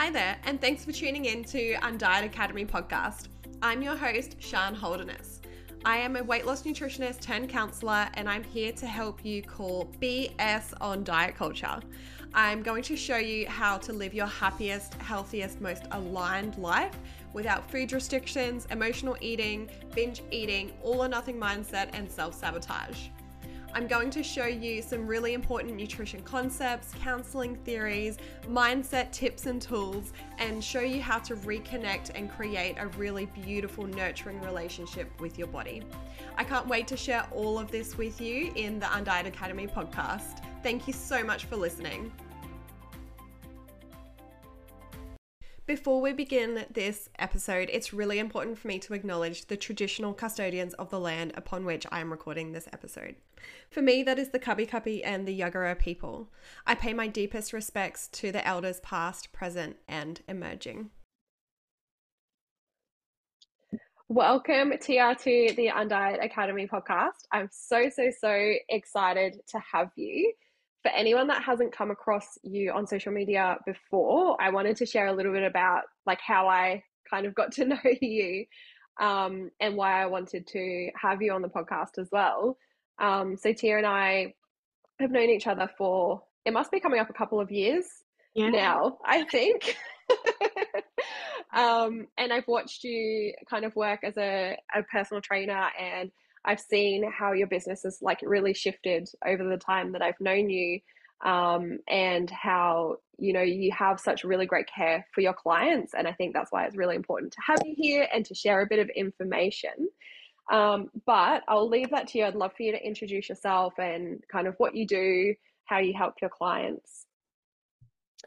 Hi there, and thanks for tuning in to Undiet Academy podcast. I'm your host, Shan Holderness. I am a weight loss nutritionist turned counselor, and I'm here to help you call BS on diet culture. I'm going to show you how to live your happiest, healthiest, most aligned life without food restrictions, emotional eating, binge eating, all or nothing mindset, and self sabotage. I'm going to show you some really important nutrition concepts, counseling theories, mindset tips and tools, and show you how to reconnect and create a really beautiful, nurturing relationship with your body. I can't wait to share all of this with you in the Undiet Academy podcast. Thank you so much for listening. Before we begin this episode, it's really important for me to acknowledge the traditional custodians of the land upon which I am recording this episode. For me, that is the Kabi Kabi and the Yagara people. I pay my deepest respects to the elders past, present, and emerging. Welcome, Tia, to the Undiet Academy podcast. I'm so, so, so excited to have you for anyone that hasn't come across you on social media before, I wanted to share a little bit about like how I kind of got to know you um, and why I wanted to have you on the podcast as well. Um, so Tia and I have known each other for it must be coming up a couple of years yeah. now, I think. um, and I've watched you kind of work as a, a personal trainer and I've seen how your business has like really shifted over the time that I've known you um, and how you know you have such really great care for your clients and i think that's why it's really important to have you here and to share a bit of information. Um, but i'll leave that to you. I'd love for you to introduce yourself and kind of what you do how you help your clients.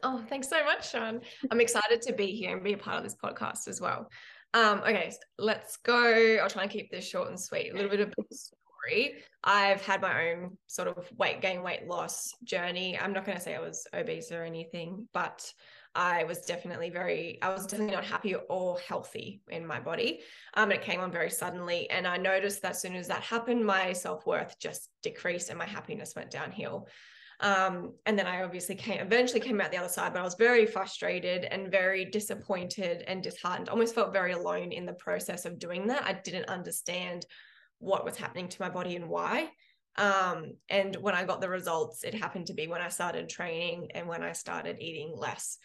Oh thanks so much Shan i'm excited to be here and be a part of this podcast as well um, okay, so let's go. I'll try and keep this short and sweet. A little bit of story. I've had my own sort of weight gain, weight loss journey. I'm not going to say I was obese or anything, but I was definitely very, I was definitely not happy or healthy in my body. Um, it came on very suddenly. And I noticed that as soon as that happened, my self worth just decreased and my happiness went downhill. Um, and then I obviously came eventually came out the other side, but I was very frustrated and very disappointed and disheartened. Almost felt very alone in the process of doing that. I didn't understand what was happening to my body and why. Um, and when I got the results, it happened to be when I started training and when I started eating less.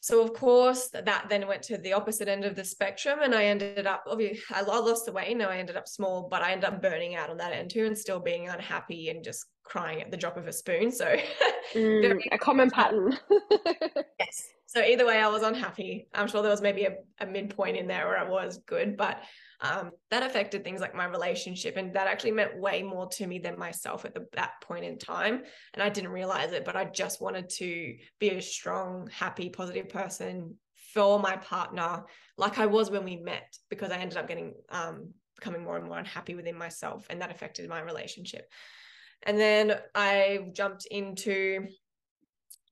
So of course that then went to the opposite end of the spectrum, and I ended up obviously I lost the weight. Now I ended up small, but I ended up burning out on that end too, and still being unhappy and just crying at the drop of a spoon. So mm, a common pattern. yes. So either way, I was unhappy. I'm sure there was maybe a, a midpoint in there where I was good, but um, that affected things like my relationship and that actually meant way more to me than myself at the, that point in time. And i didn't realize it but i just wanted to be a strong happy positive person for my partner like i was when we met because i ended up getting um, becoming more and more unhappy within myself and that affected my relationship. And then i jumped into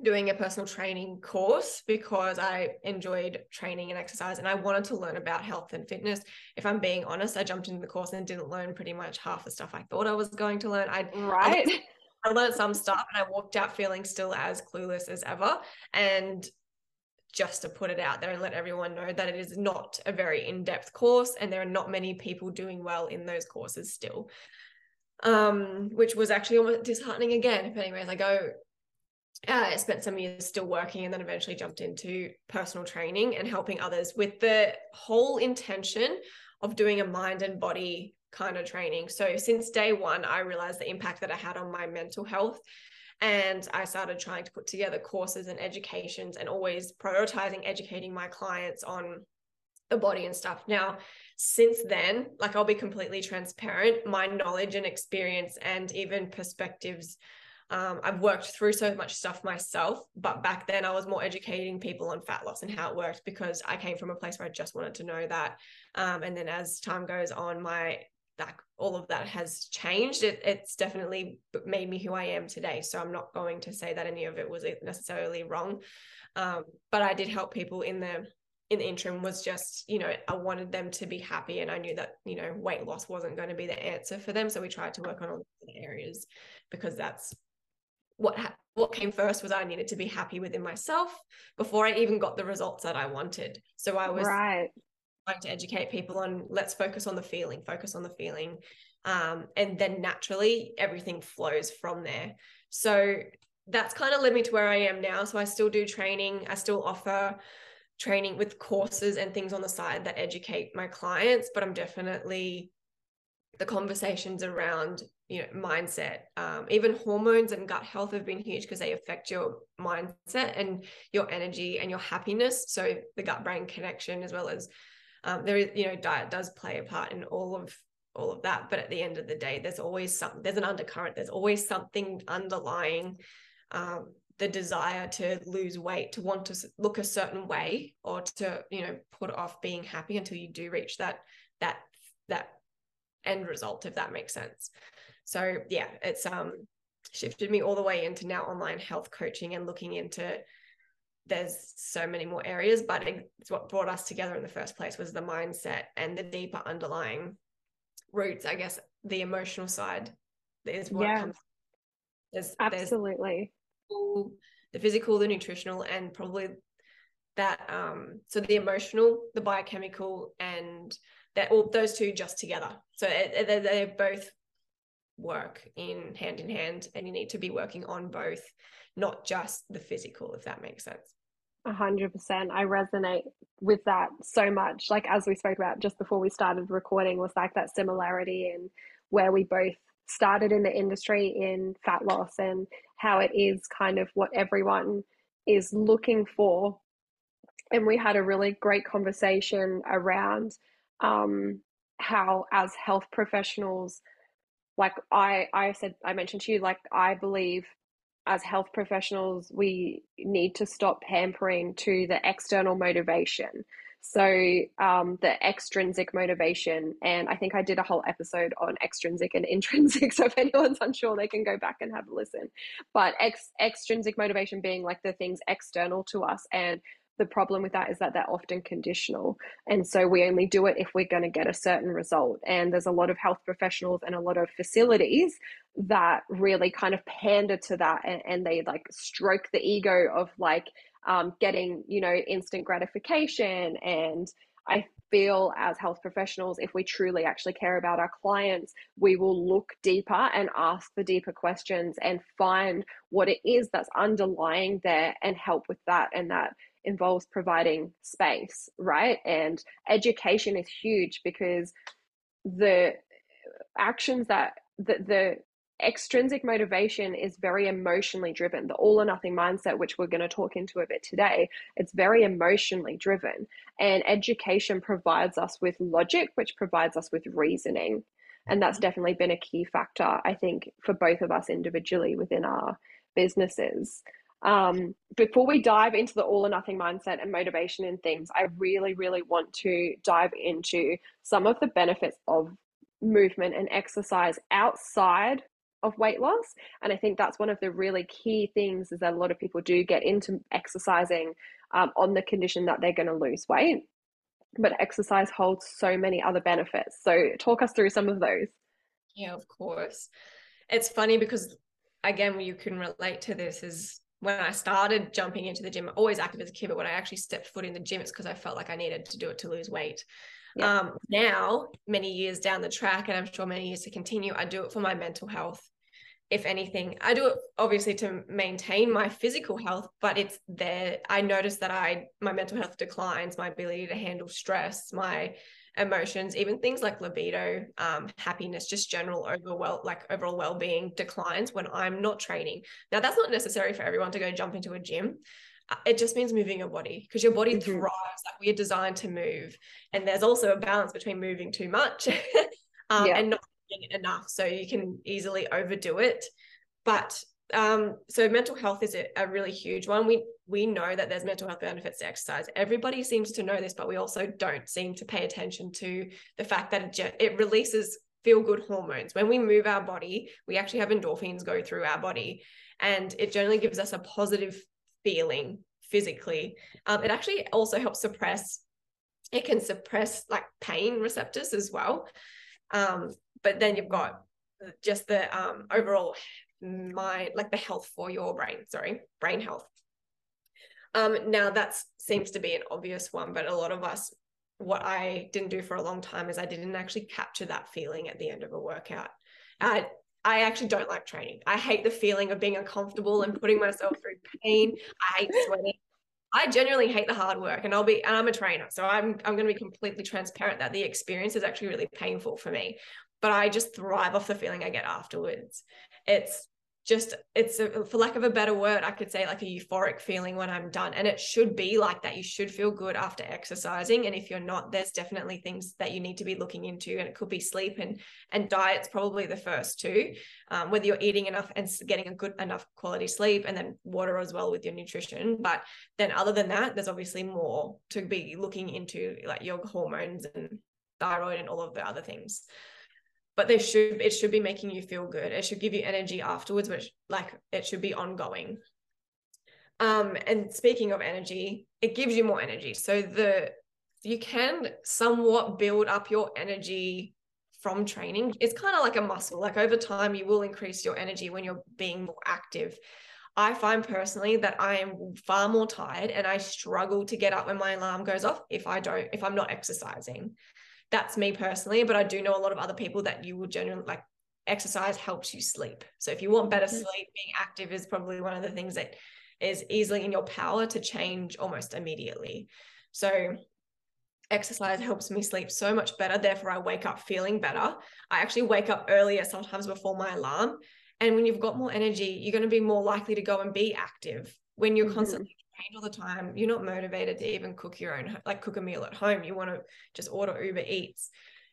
doing a personal training course because I enjoyed training and exercise and I wanted to learn about health and fitness. If I'm being honest, I jumped into the course and didn't learn pretty much half the stuff I thought I was going to learn. I right. I, I learned some stuff and I walked out feeling still as clueless as ever. And just to put it out there and let everyone know that it is not a very in-depth course and there are not many people doing well in those courses still um, which was actually almost disheartening again. But anyways, I go uh, spent some years still working and then eventually jumped into personal training and helping others with the whole intention of doing a mind and body kind of training. So since day one, I realized the impact that I had on my mental health. And I started trying to put together courses and educations and always prioritizing educating my clients on the body and stuff. Now, since then, like I'll be completely transparent, my knowledge and experience and even perspectives um, I've worked through so much stuff myself, but back then I was more educating people on fat loss and how it worked because I came from a place where I just wanted to know that. Um, and then as time goes on, my like all of that has changed. It, it's definitely made me who I am today. So I'm not going to say that any of it was necessarily wrong, um, but I did help people in the in the interim was just you know i wanted them to be happy and i knew that you know weight loss wasn't going to be the answer for them so we tried to work on all the areas because that's what ha- what came first was I needed to be happy within myself before I even got the results that I wanted. So I was right. trying to educate people on let's focus on the feeling, focus on the feeling. Um, and then naturally everything flows from there. So that's kind of led me to where I am now. So I still do training, I still offer training with courses and things on the side that educate my clients, but I'm definitely the conversations around you know mindset. Um, even hormones and gut health have been huge because they affect your mindset and your energy and your happiness. So the gut brain connection as well as um, there is you know diet does play a part in all of all of that. But at the end of the day there's always some there's an undercurrent. There's always something underlying um, the desire to lose weight to want to look a certain way or to you know put off being happy until you do reach that that that end result if that makes sense so yeah it's um shifted me all the way into now online health coaching and looking into there's so many more areas but it's what brought us together in the first place was the mindset and the deeper underlying roots i guess the emotional side is what yeah. comes there's absolutely there's the physical the nutritional and probably that um so the emotional the biochemical and that all those two just together so it, they're both work in hand in hand and you need to be working on both not just the physical if that makes sense a hundred percent. I resonate with that so much. Like as we spoke about just before we started recording, was like that similarity in where we both started in the industry in fat loss and how it is kind of what everyone is looking for. And we had a really great conversation around um, how, as health professionals, like I, I said, I mentioned to you, like I believe as health professionals, we need to stop pampering to the external motivation. So, um, the extrinsic motivation, and I think I did a whole episode on extrinsic and intrinsic. So, if anyone's unsure, they can go back and have a listen. But ex- extrinsic motivation being like the things external to us, and the problem with that is that they're often conditional. And so we only do it if we're going to get a certain result. And there's a lot of health professionals and a lot of facilities that really kind of pander to that and, and they like stroke the ego of like um, getting, you know, instant gratification. And I feel as health professionals, if we truly actually care about our clients, we will look deeper and ask the deeper questions and find what it is that's underlying there and help with that. And that involves providing space, right? And education is huge because the actions that the, the extrinsic motivation is very emotionally driven. The all or nothing mindset, which we're going to talk into a bit today, it's very emotionally driven. And education provides us with logic, which provides us with reasoning. And that's definitely been a key factor, I think, for both of us individually within our businesses. Um, before we dive into the all or nothing mindset and motivation and things, I really, really want to dive into some of the benefits of movement and exercise outside of weight loss. And I think that's one of the really key things is that a lot of people do get into exercising um, on the condition that they're going to lose weight. But exercise holds so many other benefits. So, talk us through some of those. Yeah, of course. It's funny because, again, you can relate to this is when I started jumping into the gym, always active as a kid, but when I actually stepped foot in the gym, it's because I felt like I needed to do it to lose weight. Yeah. Um, now, many years down the track, and I'm sure many years to continue, I do it for my mental health. If anything, I do it obviously to maintain my physical health, but it's there. I notice that I my mental health declines, my ability to handle stress, my emotions, even things like libido, um, happiness, just general overall like overall well-being declines when I'm not training. Now that's not necessary for everyone to go jump into a gym. Uh, it just means moving your body because your body mm-hmm. thrives. Like we are designed to move, and there's also a balance between moving too much um, yeah. and not enough. So you can easily overdo it. But um, so mental health is a, a, really huge one. We we know that there's mental health benefits to exercise. Everybody seems to know this, but we also don't seem to pay attention to the fact that it, it releases feel good hormones. When we move our body, we actually have endorphins go through our body, and it generally gives us a positive feeling physically. Um, it actually also helps suppress. It can suppress like pain receptors as well. Um, but then you've got just the um, overall mind, like the health for your brain, sorry, brain health. Um, now that seems to be an obvious one, but a lot of us, what I didn't do for a long time is I didn't actually capture that feeling at the end of a workout. I, I actually don't like training. I hate the feeling of being uncomfortable and putting myself through pain. I hate sweating. I genuinely hate the hard work and I'll be and I'm a trainer. So I'm I'm going to be completely transparent that the experience is actually really painful for me. But I just thrive off the feeling I get afterwards. It's just it's a, for lack of a better word i could say like a euphoric feeling when i'm done. And it should be like that. You should feel good after exercising. And if you're not there's definitely things that you need to be looking into. And it could be sleep and and diet's probably the first two um, whether you're eating enough and getting a good enough quality sleep and then water as well with your nutrition. But then other than that there's obviously more to be looking into like your hormones and thyroid and all of the other things but they should it should be making you feel good. It should give you energy afterwards which like it should be ongoing. Um and speaking of energy it gives you more energy. So the you can somewhat build up your energy from training. It's kind of like a muscle. Like over time you will increase your energy when you're being more active. I find personally that I am far more tired and I struggle to get up when my alarm goes off if I don't, if I'm not exercising that's me personally but i do know a lot of other people that you will generally like exercise helps you sleep so if you want better mm-hmm. sleep being active is probably one of the things that is easily in your power to change almost immediately so exercise helps me sleep so much better therefore i wake up feeling better i actually wake up earlier sometimes before my alarm and when you've got more energy you're going to be more likely to go and be active when you're mm-hmm. constantly all the time. You're not motivated to even cook your own like cook a meal at home. You want to just order uber eats.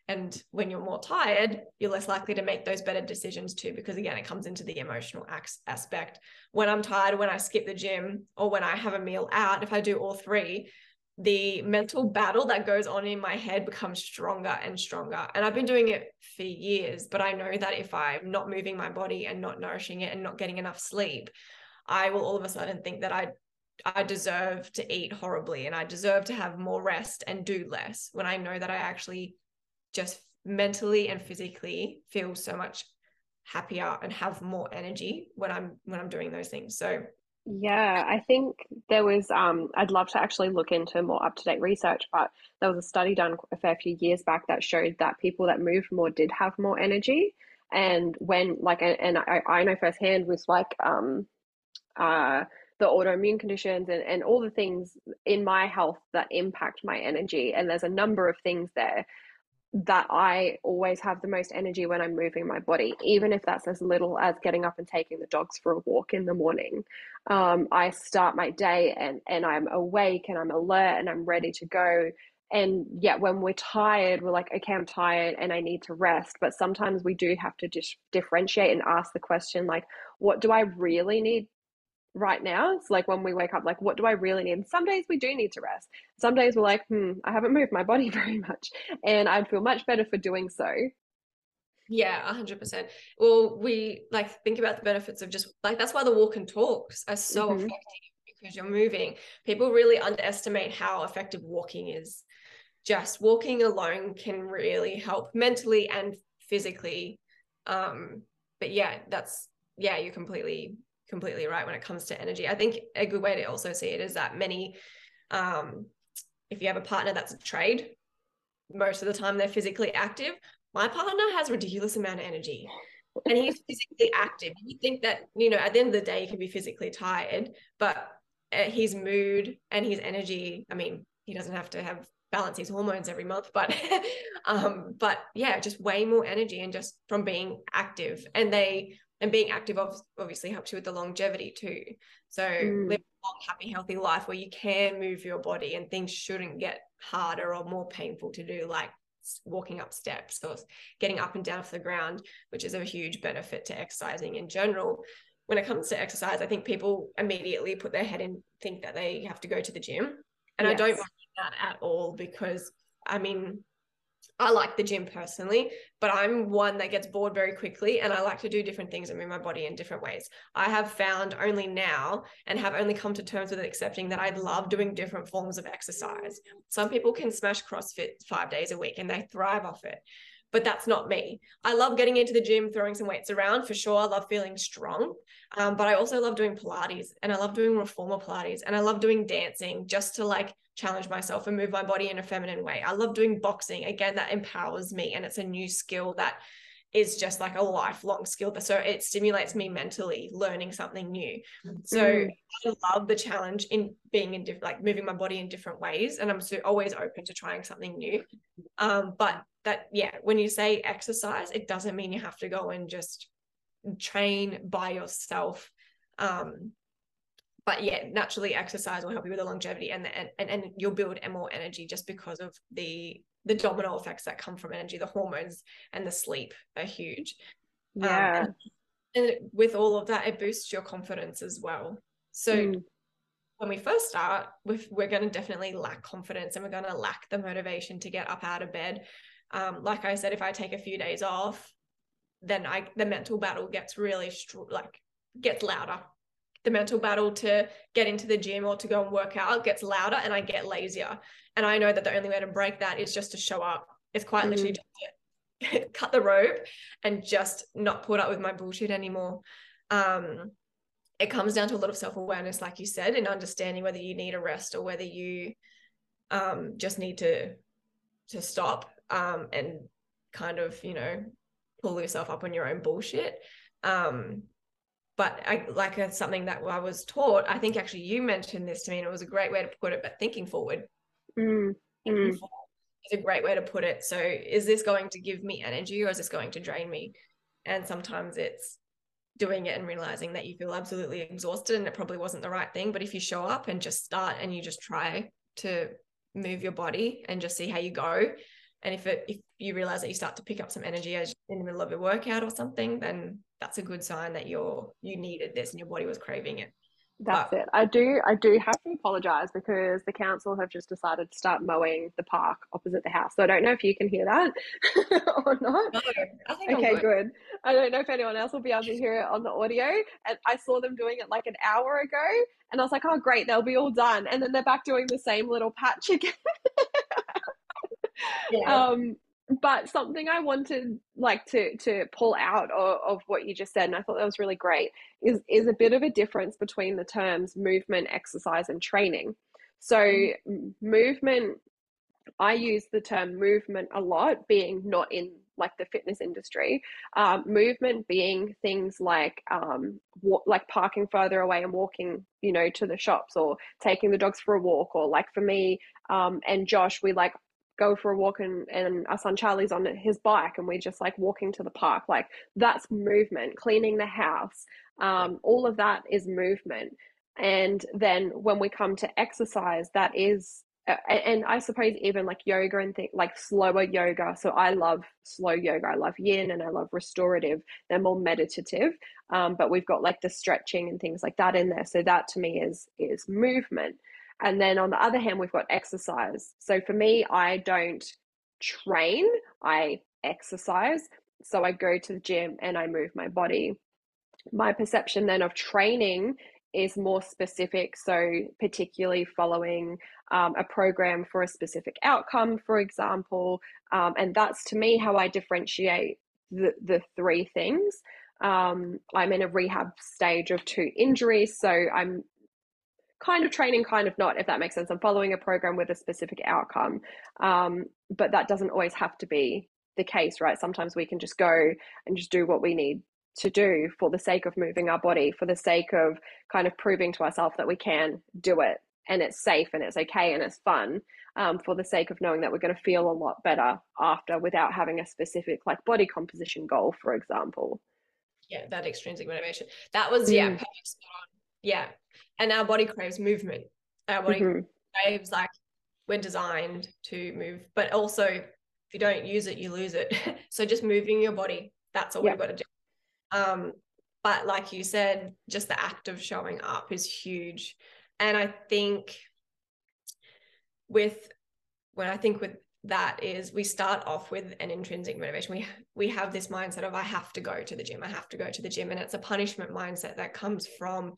And when you're more tired you're less likely to make those better decisions too because again it comes into the emotional aspect. When i'm tired when i skip the gym or when i have a meal out if i do all three the mental battle that goes on in my head becomes stronger and stronger. And I've been doing it for years, but I know that if I'm not moving my body and not nourishing it and not getting enough sleep, I will all of a sudden think that I I deserve to eat horribly and I deserve to have more rest and do less when I know that I actually just mentally and physically feel so much happier and have more energy when I'm when I'm doing those things. So yeah, I think there was um I'd love to actually look into more up-to-date research, but there was a study done a fair few years back that showed that people that moved more did have more energy. And when like and I, I know firsthand was like um uh the autoimmune conditions and, and all the things in my health that impact my energy. And there's a number of things there that I always have the most energy when I'm moving my body, even if that's as little as getting up and taking the dogs for a walk in the morning. Um, I start my day and, and I'm awake and I'm alert and I'm ready to go. And yet, when we're tired, we're like, okay, I'm tired and I need to rest. But sometimes we do have to just differentiate and ask the question, like, what do I really need right now. It's like when we wake up, like, what do I really need? some days we do need to rest. Some days we're like, hmm, I haven't moved my body very much. And I'd feel much better for doing so. Yeah, 100%. Well, we like think about the benefits of just like that's why the walk and talks are so mm-hmm. effective because you're moving. People really underestimate how effective walking is. Just walking alone can really help mentally and physically. Um, but yeah, that's yeah, you're completely completely right when it comes to energy. I think a good way to also see it is that many, um, if you have a partner that's a trade, most of the time they're physically active. My partner has ridiculous amount of energy and he's physically active. You think that, you know, at the end of the day, he can be physically tired, but uh, his mood and his energy, I mean, he doesn't have to have balance his hormones every month but um but yeah just way more energy and just from being active and they and being active obviously helps you with the longevity too. So mm. live a long, happy, healthy life where you can move your body and things shouldn't get harder or more painful to do, like walking up steps or getting up and down off the ground, which is a huge benefit to exercising in general. When it comes to exercise, I think people immediately put their head in, think that they have to go to the gym. And yes. I don't mind that at all because I mean, I like the gym personally, but I'm one that gets bored very quickly and I like to do different things and move my body in different ways. I have found only now and have only come to terms with accepting that I love doing different forms of exercise. Some people can smash CrossFit five days a week and they thrive off it. but that's not me. I love getting into the gym, throwing some weights around for sure. I love feeling strong. Um, but I also love doing Pilates and I love doing reformer Pilates and I love doing dancing just to like challenge myself and move my body in a feminine way. I love doing boxing. Again, that empowers me and it's a new skill that is just like a lifelong skill. So it stimulates me mentally learning something new. So mm. I love the challenge in being in different, like moving my body in different ways. And I'm so always open to trying something new. Um, but that, yeah, when you say exercise, it doesn't mean you have to go and just train by yourself. Um, but yeah, naturally exercise will help you with the longevity and, the, and, and you'll build more energy just because of the the domino effects that come from energy, the hormones and the sleep are huge. Um, yeah. Um, and, and, with all of that, it boosts your confidence as well. So mm. when we first start, we're, we're going to definitely lack confidence and we're going to lack the motivation to get up out of bed. Um, like I said, if I take a few days off, then I the mental battle gets really str- like gets louder the mental battle to get into the gym or to go and work out gets louder and I get lazier. And I know that the only way to break that is just to show up. It's quite mm-hmm. literally just cut the rope and just not put up with my bullshit anymore. Um, it comes down to a lot of self-awareness, like you said, and understanding whether you need a rest or whether you um, just need to to stop um, and kind of, you know, pull yourself up on your own bullshit. Um, but I like it's something that I was taught. I think actually you mentioned this to me, and it was a great way to put it. But thinking forward, mm. thinking mm. forward is a great way to put it. So, is this going to give me energy, or is this going to drain me? And sometimes it's doing it and realizing that you feel absolutely exhausted, and it probably wasn't the right thing. But if you show up and just start, and you just try to move your body and just see how you go, and if it if you realize that you start to pick up some energy as in the middle of a workout or something, then that's a good sign that you're you needed this and your body was craving it. That's but, it. I do I do have to apologize because the council have just decided to start mowing the park opposite the house. So I don't know if you can hear that or not. No, okay, good. I don't know if anyone else will be able to hear it on the audio. And I saw them doing it like an hour ago and I was like, oh great, they'll be all done. And then they're back doing the same little patch again. yeah. Um but something I wanted like to to pull out of, of what you just said, and I thought that was really great, is is a bit of a difference between the terms movement, exercise, and training. So mm-hmm. movement, I use the term movement a lot, being not in like the fitness industry. Um, movement being things like um, wa- like parking further away and walking, you know, to the shops, or taking the dogs for a walk, or like for me um, and Josh, we like go for a walk and, and our son Charlie's on his bike and we're just like walking to the park. Like that's movement, cleaning the house. Um, all of that is movement. And then when we come to exercise, that is, uh, and I suppose even like yoga and things like slower yoga. So I love slow yoga. I love yin and I love restorative. They're more meditative. Um, but we've got like the stretching and things like that in there. So that to me is is movement. And then on the other hand, we've got exercise. So for me, I don't train, I exercise. So I go to the gym and I move my body. My perception then of training is more specific. So, particularly following um, a program for a specific outcome, for example. Um, and that's to me how I differentiate the, the three things. Um, I'm in a rehab stage of two injuries. So, I'm kind of training, kind of not, if that makes sense. I'm following a program with a specific outcome. Um, but that doesn't always have to be the case, right? Sometimes we can just go and just do what we need to do for the sake of moving our body, for the sake of kind of proving to ourselves that we can do it and it's safe and it's okay and it's fun. Um, for the sake of knowing that we're going to feel a lot better after without having a specific like body composition goal, for example. Yeah, that extrinsic motivation. That was, yeah, mm. Yeah. And our body craves movement. Our body mm-hmm. craves like we're designed to move but also if you don't use it you lose it. So just moving your body that's all yeah. we've got to do. Um but like you said just the act of showing up is huge. And i think with when i think with that is we start off with an intrinsic motivation. We we have this mindset of i have to go to the gym i have to go to the gym and it's a punishment mindset that comes from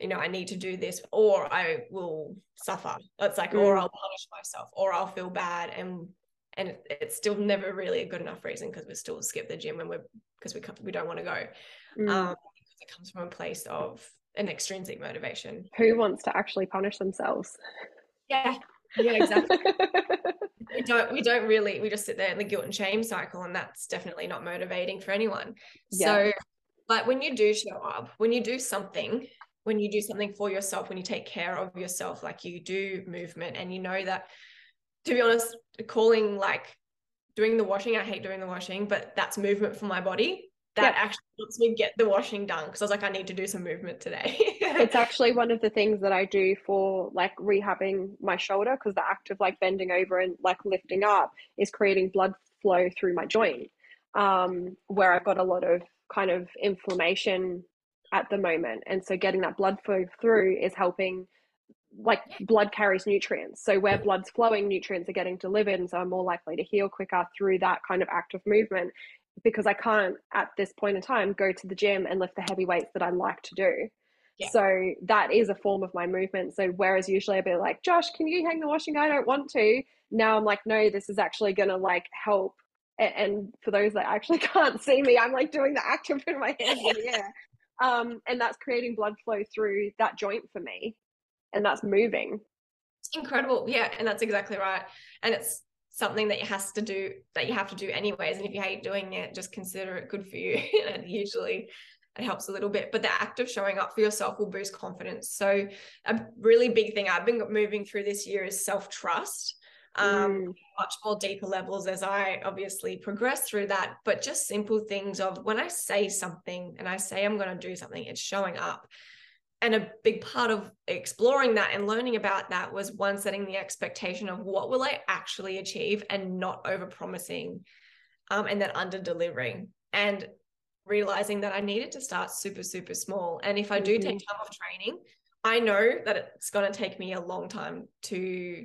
you know, I need to do this or I will suffer. It's like, mm. or I'll punish myself or I'll feel bad. And and it's still never really a good enough reason because we still skip the gym when we're because we we don't want to go. Mm. Um, it comes from a place of an extrinsic motivation. Who wants to actually punish themselves? Yeah, yeah, exactly. we don't we don't really we just sit there in the guilt and shame cycle, and that's definitely not motivating for anyone. Yeah. So, like when you do show up, when you do something, when you do something for yourself, when you take care of yourself, like you do movement, and you know that. To be honest, calling like doing the washing, I hate doing the washing, but that's movement for my body that yeah. actually helps me get the washing done because I was like, I need to do some movement today. it's actually one of the things that I do for like rehabbing my shoulder because the act of like bending over and like lifting up is creating blood flow through my joint. Um, where I've got a lot of kind of inflammation at the moment. And so getting that blood flow through is helping like blood carries nutrients. So where blood's flowing, nutrients are getting delivered. And so I'm more likely to heal quicker through that kind of active movement because I can't at this point in time go to the gym and lift the heavy weights that I like to do. Yeah. So that is a form of my movement. So whereas usually I'd be like, Josh, can you hang the washing? I don't want to. Now I'm like, no, this is actually gonna like help. And for those that actually can't see me, I'm like doing the active in my hands in the air. Um, and that's creating blood flow through that joint for me. And that's moving. Incredible. Yeah. And that's exactly right. And it's something that you has to do that you have to do anyways and if you hate doing it just consider it good for you and usually it helps a little bit but the act of showing up for yourself will boost confidence so a really big thing i've been moving through this year is self-trust um mm. much more deeper levels as i obviously progress through that but just simple things of when i say something and i say i'm going to do something it's showing up and a big part of exploring that and learning about that was one setting the expectation of what will I actually achieve and not over promising um, and then under delivering and realizing that I needed to start super, super small. And if I do mm-hmm. take time off training, I know that it's going to take me a long time to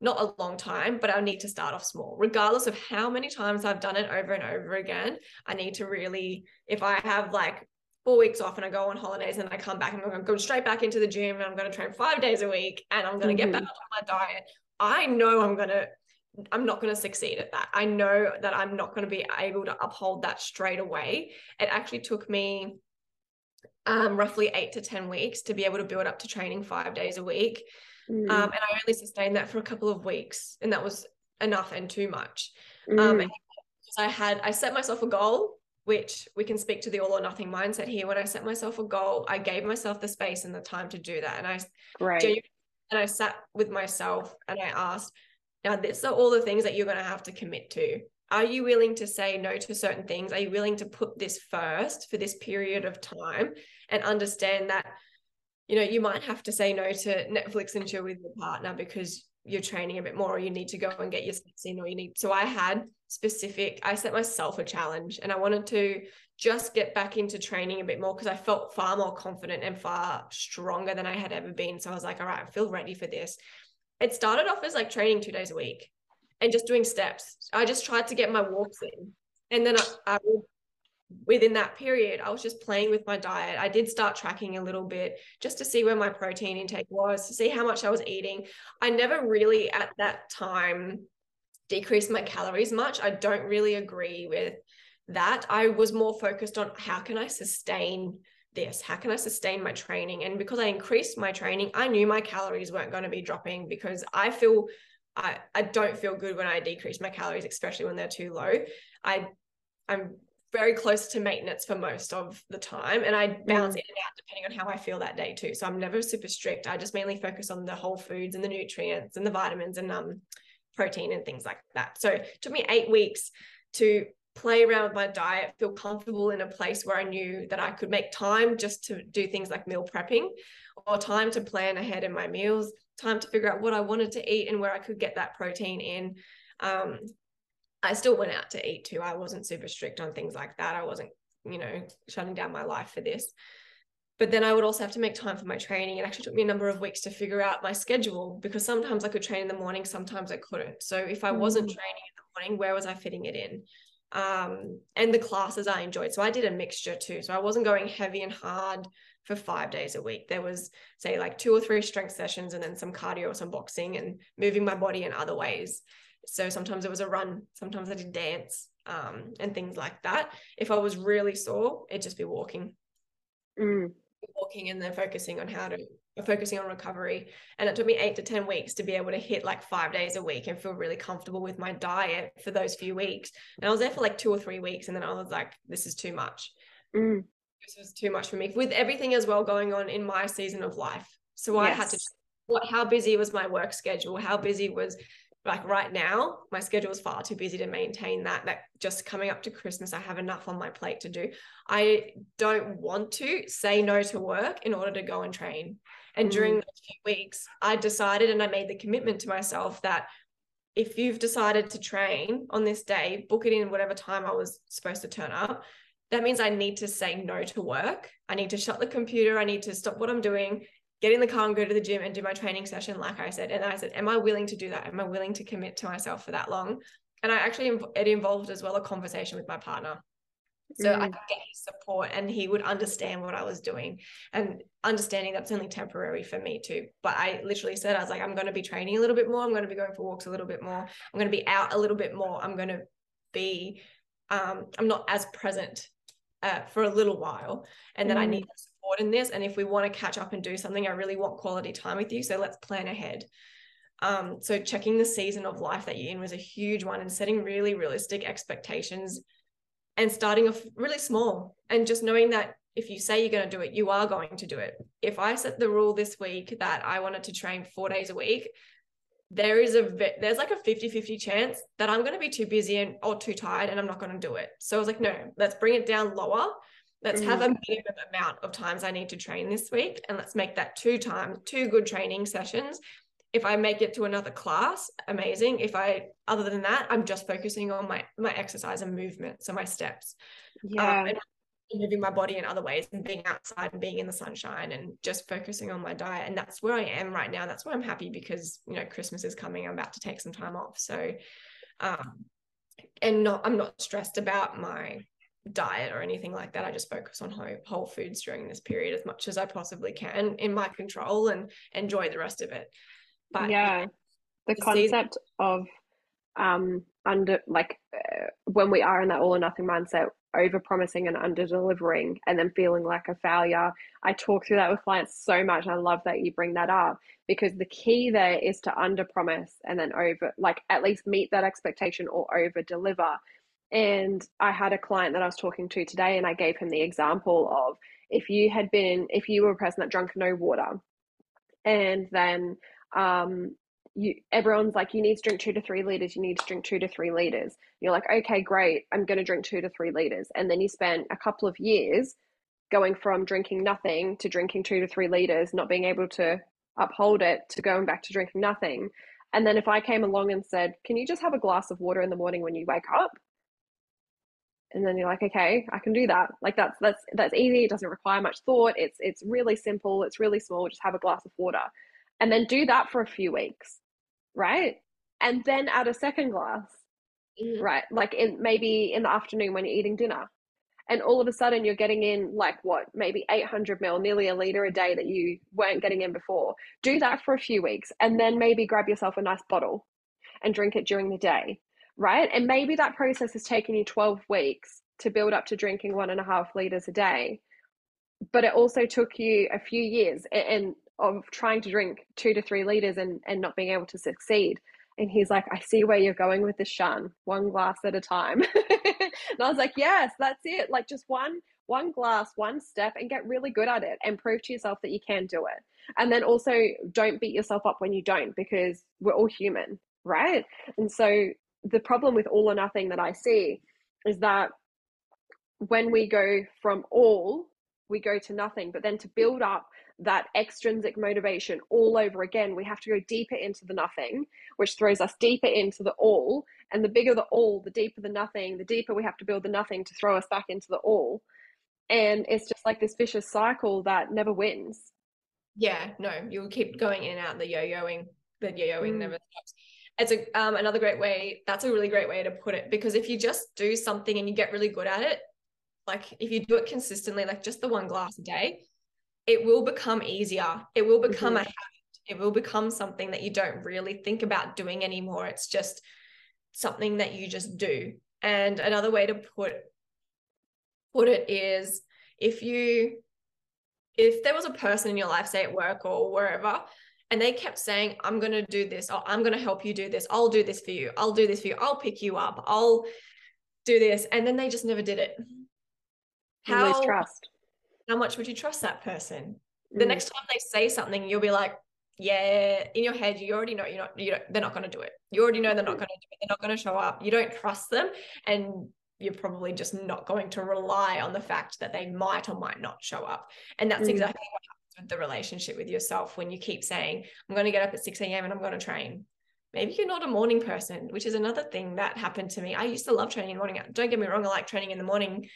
not a long time, but I need to start off small, regardless of how many times I've done it over and over again. I need to really, if I have like four weeks off and I go on holidays and I come back and I'm going to go straight back into the gym and I'm going to train five days a week and I'm going to mm-hmm. get back on my diet. I know I'm going to, I'm not going to succeed at that. I know that I'm not going to be able to uphold that straight away. It actually took me um, roughly eight to 10 weeks to be able to build up to training five days a week. Mm-hmm. Um, and I only sustained that for a couple of weeks and that was enough and too much. Um, mm-hmm. Um, I had, I set myself a goal which we can speak to the all or nothing mindset here. When I set myself a goal, I gave myself the space and the time to do that. And I right. and I sat with myself and I asked, now these are all the things that you're going to have to commit to. Are you willing to say no to certain things? Are you willing to put this first for this period of time and understand that, you know, you might have to say no to Netflix and chill with your partner because you're training a bit more or you need to go and get your steps in or you need so I had specific I set myself a challenge and I wanted to just get back into training a bit more because I felt far more confident and far stronger than I had ever been. So I was like all right I feel ready for this. It started off as like training 2 days a week and just doing steps. I just tried to get my walks in and then I, I would within that period, I was just playing with my diet. I did start tracking a little bit just to see where my protein intake was, to see how much I was eating. I never really at that time decreased my calories much. I don't really agree with that. I was more focused on how can I sustain this? How can I sustain my training? And because I increased my training, I knew my calories weren't going to be dropping because I feel I, I don't feel good when I decrease my calories, especially when they're too low. I I'm very close to maintenance for most of the time and I bounce mm. in and out depending on how I feel that day too. So I'm never super strict. I just mainly focus on the whole foods and the nutrients and the vitamins and um protein and things like that. So it took me 8 weeks to play around with my diet, feel comfortable in a place where I knew that I could make time just to do things like meal prepping or time to plan ahead in my meals, time to figure out what I wanted to eat and where I could get that protein in. Um, I still went out to eat too. I wasn't super strict on things like that. I wasn't, you know, shutting down my life for this. But then I would also have to make time for my training. It actually took me a number of weeks to figure out my schedule because sometimes I could train in the morning, sometimes I couldn't. So if I wasn't mm. training in the morning, where was I fitting it in? Um, and the classes I enjoyed. So I did a mixture too. So I wasn't going heavy and hard for five days a week. There was, say, like two or three strength sessions and then some cardio, or some boxing, and moving my body in other ways So sometimes it was a run, sometimes I did dance um, and things like that. If I was really sore, it'd just be walking. Mm. Walking and then focusing on how to focusing on recovery. And it took me eight to 10 weeks to be able to hit like five days a week and feel really comfortable with my diet for those few weeks. And I was there for like two or three weeks. And then I was like, this is too much. Mm. This was too much for me with everything as well going on in my season of life. So I had to, what, how busy was my work schedule? How busy was like right now my schedule is far too busy to maintain that that just coming up to christmas i have enough on my plate to do. I don't want to say no to work in order to go and train. And during mm. those few weeks i decided and i made the commitment to myself that if you've decided to train on this day book it in whatever time i was supposed to turn up. That means i need to say no to work. I need to shut the computer. I need to stop what i'm doing get in the car and go to the gym and do my training session, like I said. And I said, Am I willing to do that? Am I willing to commit to myself for that long? And I actually, it involved as well a conversation with my partner. So mm. I could get his support and he would understand what I was doing and understanding that's only temporary for me too. But I literally said, I was like, I'm going to be training a little bit more. I'm going to be going for walks a little bit more. I'm going to be out a little bit more. I'm going to be, um, I'm not as present uh, for a little while. And then mm. I need in this. And if we want to catch up and do something, I really want quality time with you. So let's plan ahead. Um, so checking the season of life that you're in was a huge one and setting really realistic expectations and starting off really small and just knowing that if you say you're going to do it, you are going to do it. If I set the rule this week that I wanted to train four days a week, there is a there's like a 50-50 chance that I'm going to be too busy and or too tired and I'm not going to do it. So I was like, no, let's bring it down lower let's mm-hmm. have a minimum amount of times I need to train this week and let's make that two times, two good training sessions. If I make it to another class, amazing. If I other than that, I'm just focusing on my my exercise and movement, so my steps. Yeah. Um, and moving my body in other ways and being outside and being in the sunshine and just focusing on my diet. And that's where I am right now. That's why I'm happy because you know Christmas is coming. I'm about to take some time off. So um and not I'm not stressed about my diet or anything like that. I just focus on whole, whole foods during this period as much as I possibly can in my control and enjoy the rest of it. But yeah, the, the concept season- of um under like uh, when we are in that all or nothing mindset over promising and under delivering and then feeling like a failure i talk through that with clients so much i love that you bring that up because the key there is to under promise and then over like at least meet that expectation or over deliver and I had a client that I was talking to today, and I gave him the example of if you had been, if you were a person that drank no water, and then um, you, everyone's like, you need to drink two to three liters, you need to drink two to three liters. You're like, okay, great, I'm going to drink two to three liters. And then you spend a couple of years going from drinking nothing to drinking two to three liters, not being able to uphold it, to going back to drinking nothing. And then if I came along and said, can you just have a glass of water in the morning when you wake up? And then you're like okay i can do that. Like that's that's that's easy. It doesn't require much thought. It's it's really simple. It's really small. Just have a glass of water and then do that for a few weeks right? And then add a second glass mm-hmm. right? Like in maybe in the afternoon when you're eating dinner and all of a sudden you're getting in like what maybe 800 mil nearly a liter a day that you weren't getting in before. Do that for a few weeks and then maybe grab yourself a nice bottle and drink it during the day right? And maybe that process has taken you 12 weeks to build up to drinking one and a half liters a day. But it also took you a few years and of trying to drink two to three liters and, and not being able to succeed. And he's like, I see where you're going with this, Shan, one glass at a time. and I was like, yes, that's it. Like just one one glass, one step, and get really good at it and prove to yourself that you can do it. And then also don't beat yourself up when you don't because we're all human, right? And so the problem with all or nothing that I see is that when we go from all, we go to nothing. But then to build up that extrinsic motivation all over again, we have to go deeper into the nothing, which throws us deeper into the all. And the bigger the all, the deeper the nothing, the deeper we have to build the nothing to throw us back into the all. And it's just like this vicious cycle that never wins. Yeah, no, you'll keep going in and out the yo-yoing. The yo-yoing mm. never stops it's a um, another great way that's a really great way to put it because if you just do something and you get really good at it like if you do it consistently like just the one glass a day it will become easier it will become mm-hmm. a habit it will become something that you don't really think about doing anymore it's just something that you just do. And another way to put put it is if you if there was a person in your life, say at work or wherever, and they kept saying, I'm going to do this, or I'm going to help you do this, I'll do this for you, I'll do this for you, I'll pick you up, I'll do this. And then they just never did it. How, trust. How much would you trust that person? Mm. The next time they say something, you'll be like, yeah, in your head, you already know you're not, you they're not going to do it. You already know they're not going to do it. They're not going to show up. You don't trust them. And you're probably just not going to rely on the fact that they might or might not show up. And that's mm. exactly what the relationship with yourself when you keep saying, I'm going to get up at 6 a.m. and I'm going to train. Maybe you're not a morning person, which is another thing that happened to me. I used to love training in the morning. Don't get me wrong, I like training in the morning,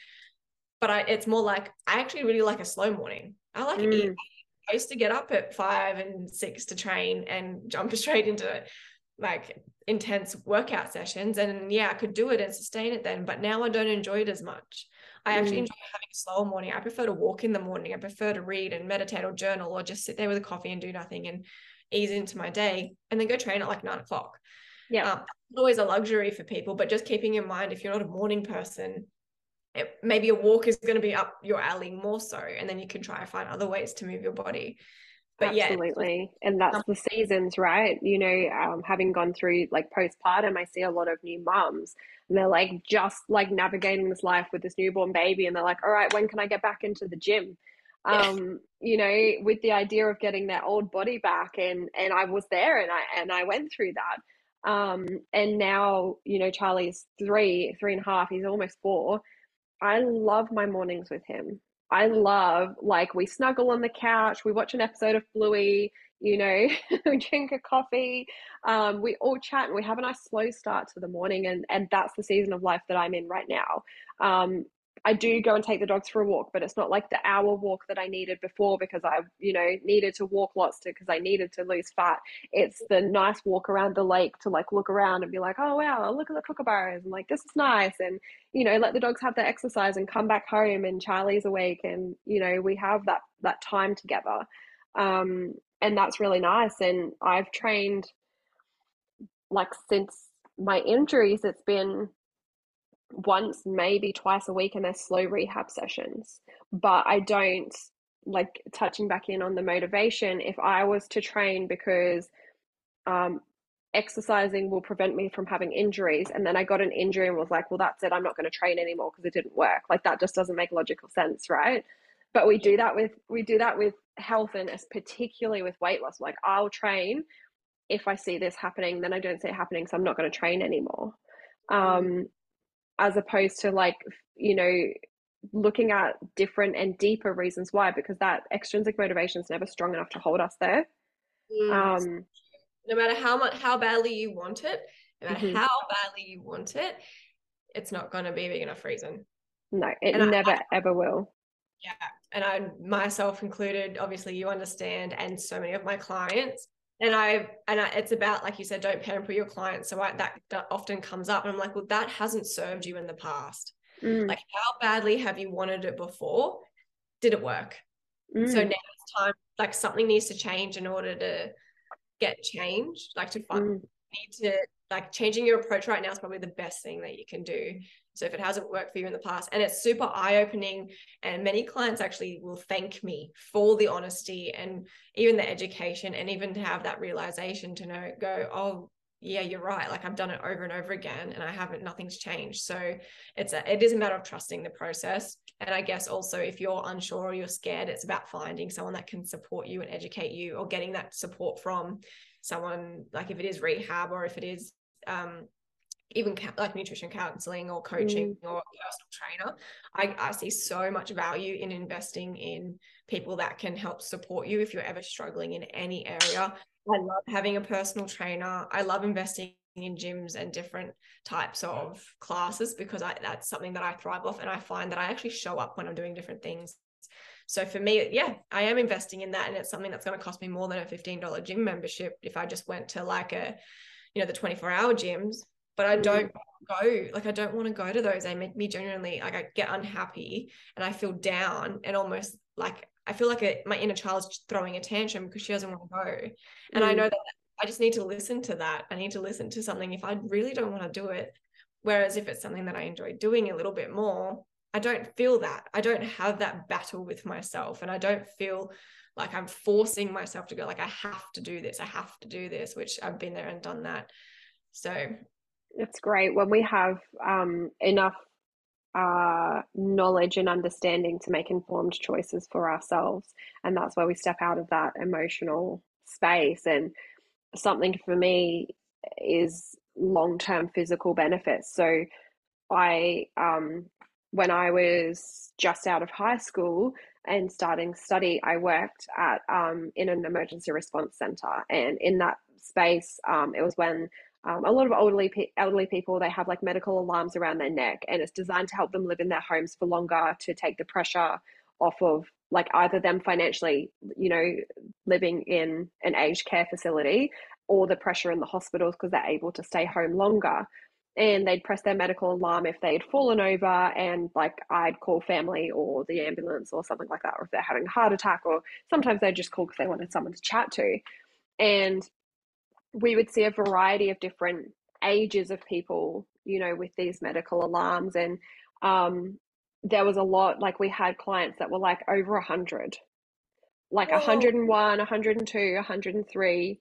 but I, it's more like I actually really like a slow morning. I like mm. it. I used to get up at five and six to train and jump straight into like intense workout sessions and yeah i could do it and sustain it then but now i don't enjoy it as much i actually mm. enjoy having a slower morning. I prefer to walk in the morning. I prefer to read and meditate or journal or just sit there with a coffee and do nothing and ease into my day and then go train at like nine o'clock. Yeah. Um, always a luxury for people but just keeping in mind if you're not a morning person it, maybe a walk is going to be up your alley more so and then you can try and find other ways to move your body but absolutely yeah. and that's the seasons right? You know um, having gone through like postpartum i see a lot of new moms and they're like just like navigating this life with this newborn baby and they're like all right when can i get back into the gym? Um you know with the idea of getting their old body back and and i was there and i and i went through that. Um and now you know charlie's three three and a half he's almost four. I love my mornings with him I love like we snuggle on the couch, we watch an episode of Bluey, you know, we drink a coffee, um, we all chat and we have a nice slow start to the morning and and that's the season of life that I'm in right now. Um, I do go and take the dogs for a walk, but it's not like the hour walk that I needed before because I, you know, needed to walk lots to because I needed to lose fat. It's the nice walk around the lake to like look around and be like, oh wow, look at the kookaburras and like this is nice and you know let the dogs have their exercise and come back home and Charlie's awake and you know we have that that time together, um, and that's really nice. And I've trained like since my injuries, it's been once, maybe twice a week, and they're slow rehab sessions. But I don't like touching back in on the motivation. If I was to train because um, exercising will prevent me from having injuries, and then I got an injury and was like, well, that's it, I'm not going to train anymore because it didn't work. Like that just doesn't make logical sense, right? But we do that with we do that with health and particularly with weight loss. Like I'll train if I see this happening, then I don't see it happening, so I'm not going to train anymore. Um, as opposed to like you know looking at different and deeper reasons why because that extrinsic motivation is never strong enough to hold us there mm. um no matter how much how badly you want it no matter mm-hmm. how badly you want it it's not going to be a big enough reason no it and never I, ever will yeah and i myself included obviously you understand and so many of my clients and I and I, it's about like you said, don't pamper your clients. So I, that, that often comes up, and I'm like, well, that hasn't served you in the past. Mm. Like, how badly have you wanted it before? Did it work? Mm. So now it's time. Like something needs to change in order to get change. Like to find mm. need to like changing your approach right now is probably the best thing that you can do so if it hasn't worked for you in the past, and it's super eye opening, and many clients actually will thank me for the honesty and even the education, and even to have that realization to know, go, oh, yeah, you're right. Like I've done it over and over again, and I haven't. Nothing's changed. So it's a, it is a matter of trusting the process. And I guess also if you're unsure or you're scared, it's about finding someone that can support you and educate you, or getting that support from someone like if it is rehab or if it is um, even like nutrition counseling or coaching mm. or personal trainer I, I see so much value in investing in people that can help support you if you're ever struggling in any area i love having a personal trainer i love investing in gyms and different types of classes because I, that's something that i thrive off and i find that i actually show up when i'm doing different things so for me, yeah, I am investing in that. And it's something that's going to cost me more than a $15 gym membership if I just went to like a, you know, the 24 hour gyms but I don't go like I don't want to go to those. They make me genuinely like I get unhappy and I feel down and almost like I feel like a, my inner child's throwing a tantrum because she doesn't want to go. And mm. I know that I just need to listen to that. I need to listen to something if I really don't want to do it. Whereas if it's something that I enjoy doing a little bit more, I don't feel that. I don't have that battle with myself and I don't feel like I'm forcing myself to go like I have to do this. I have to do this, which I've been there and done that. So it's great when we have um, enough uh, knowledge and understanding to make informed choices for ourselves. And that's where we step out of that emotional space. And something for me is long term physical benefits. So I, um, when I was just out of high school and starting study, I worked at um, in an emergency response center, and in that space, um, it was when um, a lot of elderly elderly people they have like medical alarms around their neck, and it's designed to help them live in their homes for longer to take the pressure off of like either them financially, you know, living in an aged care facility, or the pressure in the hospitals because they're able to stay home longer. And they'd press their medical alarm if they'd fallen over, and like I'd call family or the ambulance or something like that, or if they're having a heart attack, or sometimes they'd just call because they wanted someone to chat to. And we would see a variety of different ages of people, you know, with these medical alarms. And um, there was a lot, like we had clients that were like over 100, like Whoa. 101, 102, 103.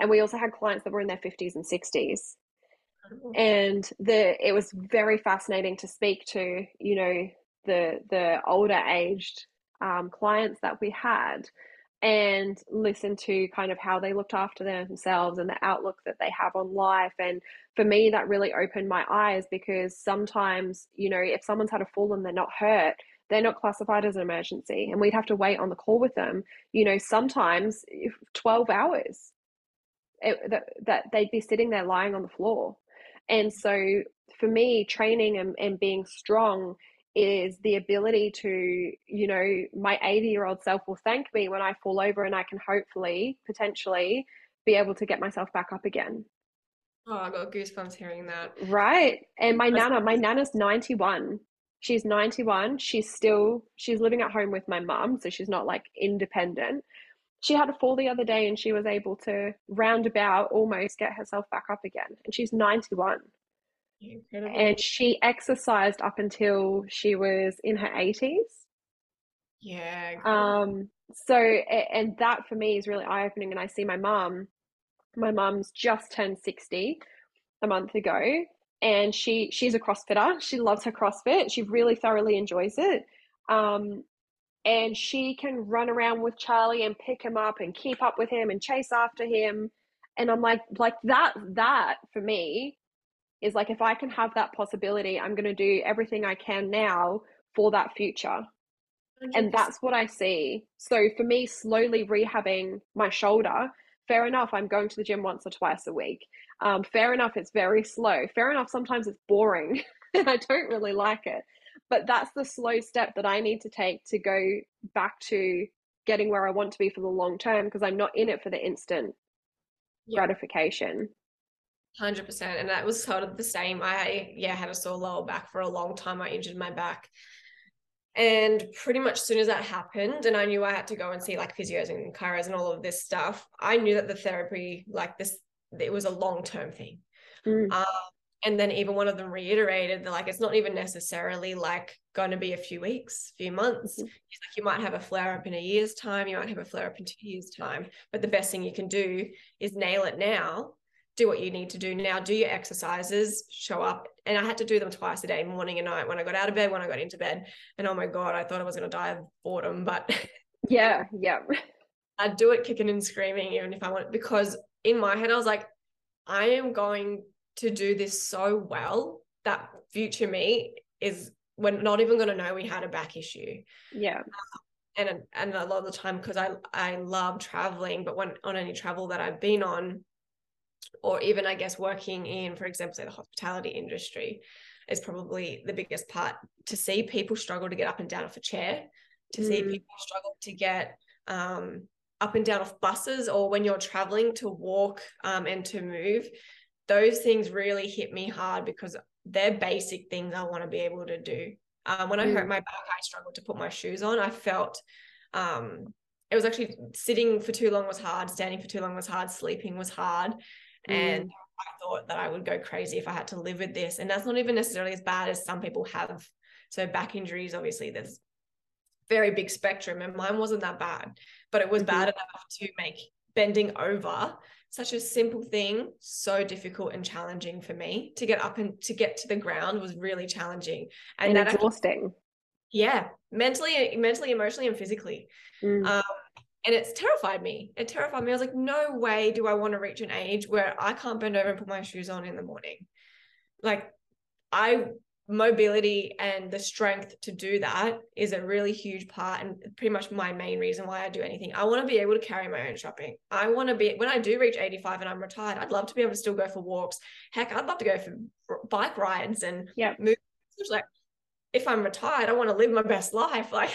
And we also had clients that were in their 50s and 60s. And the it was very fascinating to speak to, you know, the the older aged um, clients that we had and listen to kind of how they looked after themselves and the outlook that they have on life. And for me, that really opened my eyes because sometimes, you know, if someone's had a fall and they're not hurt, they're not classified as an emergency and we'd have to wait on the call with them, you know, sometimes 12 hours it, that, that they'd be sitting there lying on the floor. And so for me, training and, and being strong is the ability to, you know, my 80 year old self will thank me when I fall over and I can hopefully, potentially, be able to get myself back up again. Oh, I got goosebumps hearing that. Right. And my That's nana, my nana's 91. She's 91. She's still, she's living at home with my mum. So she's not like independent. She had a fall the other day and she was able to roundabout almost get herself back up again. And she's 91. Incredible. And she exercised up until she was in her 80s. Yeah. Um so and that for me is really eye opening and I see my mum my mum's just turned 60 a month ago and she she's a crossfitter. She loves her CrossFit. She really thoroughly enjoys it. Um and she can run around with Charlie and pick him up and keep up with him and chase after him and I'm like like that that for me is like if I can have that possibility, I'm going to do everything I can now for that future. 100%. And that's what I see. So for me, slowly rehabbing my shoulder, fair enough, I'm going to the gym once or twice a week. Um, fair enough, it's very slow. Fair enough, sometimes it's boring and I don't really like it. But that's the slow step that I need to take to go back to getting where I want to be for the long term because I'm not in it for the instant gratification. Hundred percent, and that was sort of the same. I yeah had a sore lower back for a long time. I injured my back, and pretty much as soon as that happened, and I knew I had to go and see like physios and chiros and all of this stuff. I knew that the therapy, like this, it was a long term thing. Mm. Um, and then even one of them reiterated that like it's not even necessarily like going to be a few weeks, few months. Mm-hmm. like you might have a flare up in a year's time, you might have a flare up in two years' time, but the best thing you can do is nail it now do what you need to do now, do your exercises, show up. And I had to do them twice a day, morning and night, when I got out of bed, when I got into bed. And oh my God, I thought I was going to die of boredom, but yeah, yeah. I'd do it kicking and screaming, even if I want, because in my head, I was like, I am going to do this so well that future me is we're not even going to know we had a back issue. Yeah. and and a lot of the time because I I love traveling, but when on any travel that I've been on, or even I guess working in, for example, say the hospitality industry is probably the biggest part to see people struggle to get up and down off a chair, to mm. see people struggle to get um, up and down off buses, or when you're traveling to walk um, and to move. Those things really hit me hard because they're basic things I want to be able to do. Um, when I mm. hurt my back, I struggled to put my shoes on. I felt um, it was actually sitting for too long was hard, standing for too long was hard, sleeping was hard. And Mm. I thought that I would go crazy if I had to live with this. And that's not even necessarily as bad as some people have. So back injuries, obviously, there's very big spectrum, and mine wasn't that bad, but it was Mhm. bad enough to make bending over such a simple thing so difficult and challenging for me to get up and to get to the ground was really challenging. And, And that actually- exhausting. yeah, mentally, mentally, emotionally, and physically. Mm. Um, and it's terrified me. It terrified me. I was like, no way do I want to reach an age where I can't bend over and put my shoes on in the morning. Like, I mobility and the strength to do that is a really huge part and pretty much my main reason why I do anything. I want to be able to carry my own shopping. I want to be when I do reach 85 and I'm retired, I'd love to be able to still go for walks. Heck, I'd love to go for bike rides and Yep. move. Like if I'm retired, I want to live my best life. Like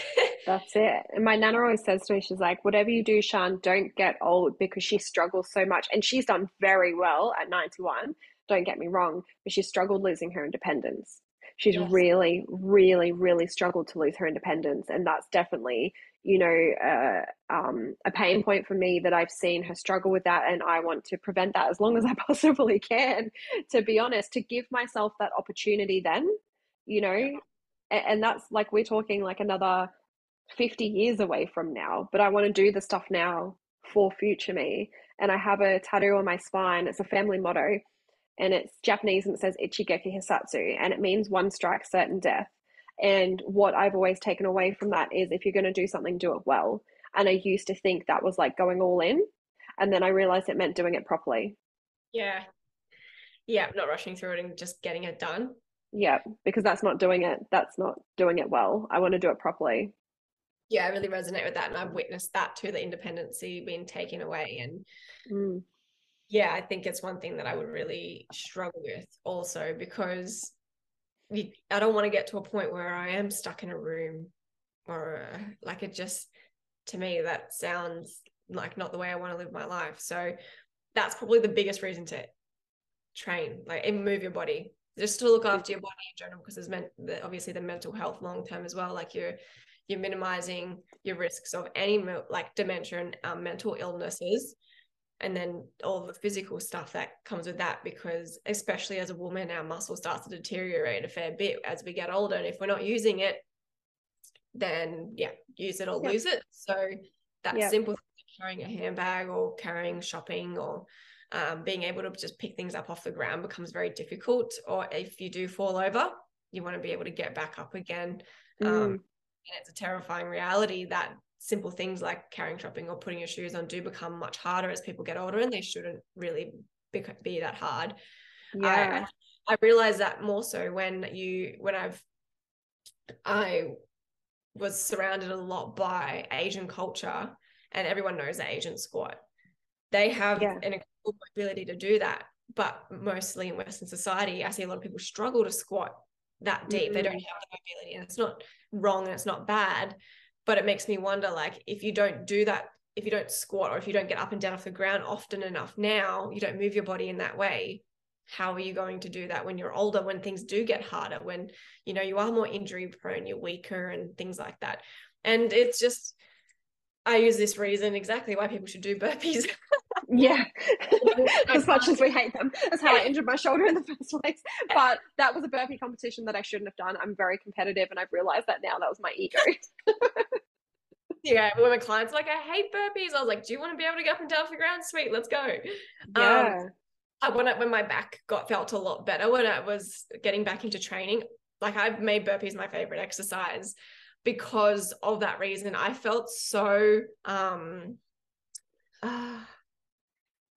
That's it. And my nana always says to me, she's like, whatever you do, Shan, don't get old because she struggles so much. And she's done very well at 91. Don't get me wrong, but she struggled losing her independence. She's Yes. really, really, really struggled to lose her independence. And that's definitely, you know, uh, um, a pain point for me that I've seen her struggle with that. And I want to prevent that as long as I possibly can, to be honest, to give myself that opportunity then, you know, a- and that's like we're talking like another 50 years away from now, but I want to do the stuff now for future me. And I have a tattoo on my spine. It's a family motto and it's Japanese and it says Ichigeki Hissatsu and it means one strike certain death. And what I've always taken away from that is if you're going to do something, do it well. And I used to think that was like going all in. And then I realized it meant doing it properly. Yeah. Yeah, not rushing through it and just getting it done. Yeah, because that's not doing it. That's not doing it well. I want to do it properly. Yeah, I really resonate with that. And I've witnessed that too, the independency being taken away. And Mm. yeah, I think it's one thing that I would really struggle with also because you, I don't want to get to a point where I am stuck in a room or uh, like it just, to me, that sounds like not the way I want to live my life. So that's probably the biggest reason to train, like and move your body, just to look after your body in general, because there's the, obviously the mental health long term as well. Like you're you're minimizing your risks of any like dementia and um, mental illnesses, and then all the physical stuff that comes with that. Because especially as a woman, our muscle starts to deteriorate a fair bit as we get older, and if we're not using it, then yeah, use it or Yep. lose it. So that Yep. simple thing carrying a handbag or carrying shopping or um, being able to just pick things up off the ground becomes very difficult. Or if you do fall over, you want to be able to get back up again. Um, Mm. and it's a terrifying reality that simple things like carrying shopping or putting your shoes on do become much harder as people get older, and they shouldn't really be, be that hard. Yeah. I, I realize that more so when you when I've I was surrounded a lot by Asian culture, and everyone knows the Asian squat. They have Yeah. an ability to do that, but mostly in Western society, I see a lot of people struggle to squat that deep. They Mm. don't have the mobility, and it's not wrong and it's not bad, but it makes me wonder, like, if you don't do that, if you don't squat or if you don't get up and down off the ground often enough now, you don't move your body in that way how are you going to do that when you're older when things do get harder when you know you are more injury prone you're weaker and things like that and it's just i use this reason exactly why people should do burpees Yeah. as much as we hate them. That's how I injured my shoulder in the first place. But that was a burpee competition that I shouldn't have done. I'm very competitive and I've realized that now. That was my ego. yeah when my clients are like i hate burpees i was like do you want to be able to get up and down off the ground sweet let's go Yeah. I, when, I, when my back got felt a lot better when I was getting back into training, like I've made burpees my favorite exercise because of that reason. I felt so um uh,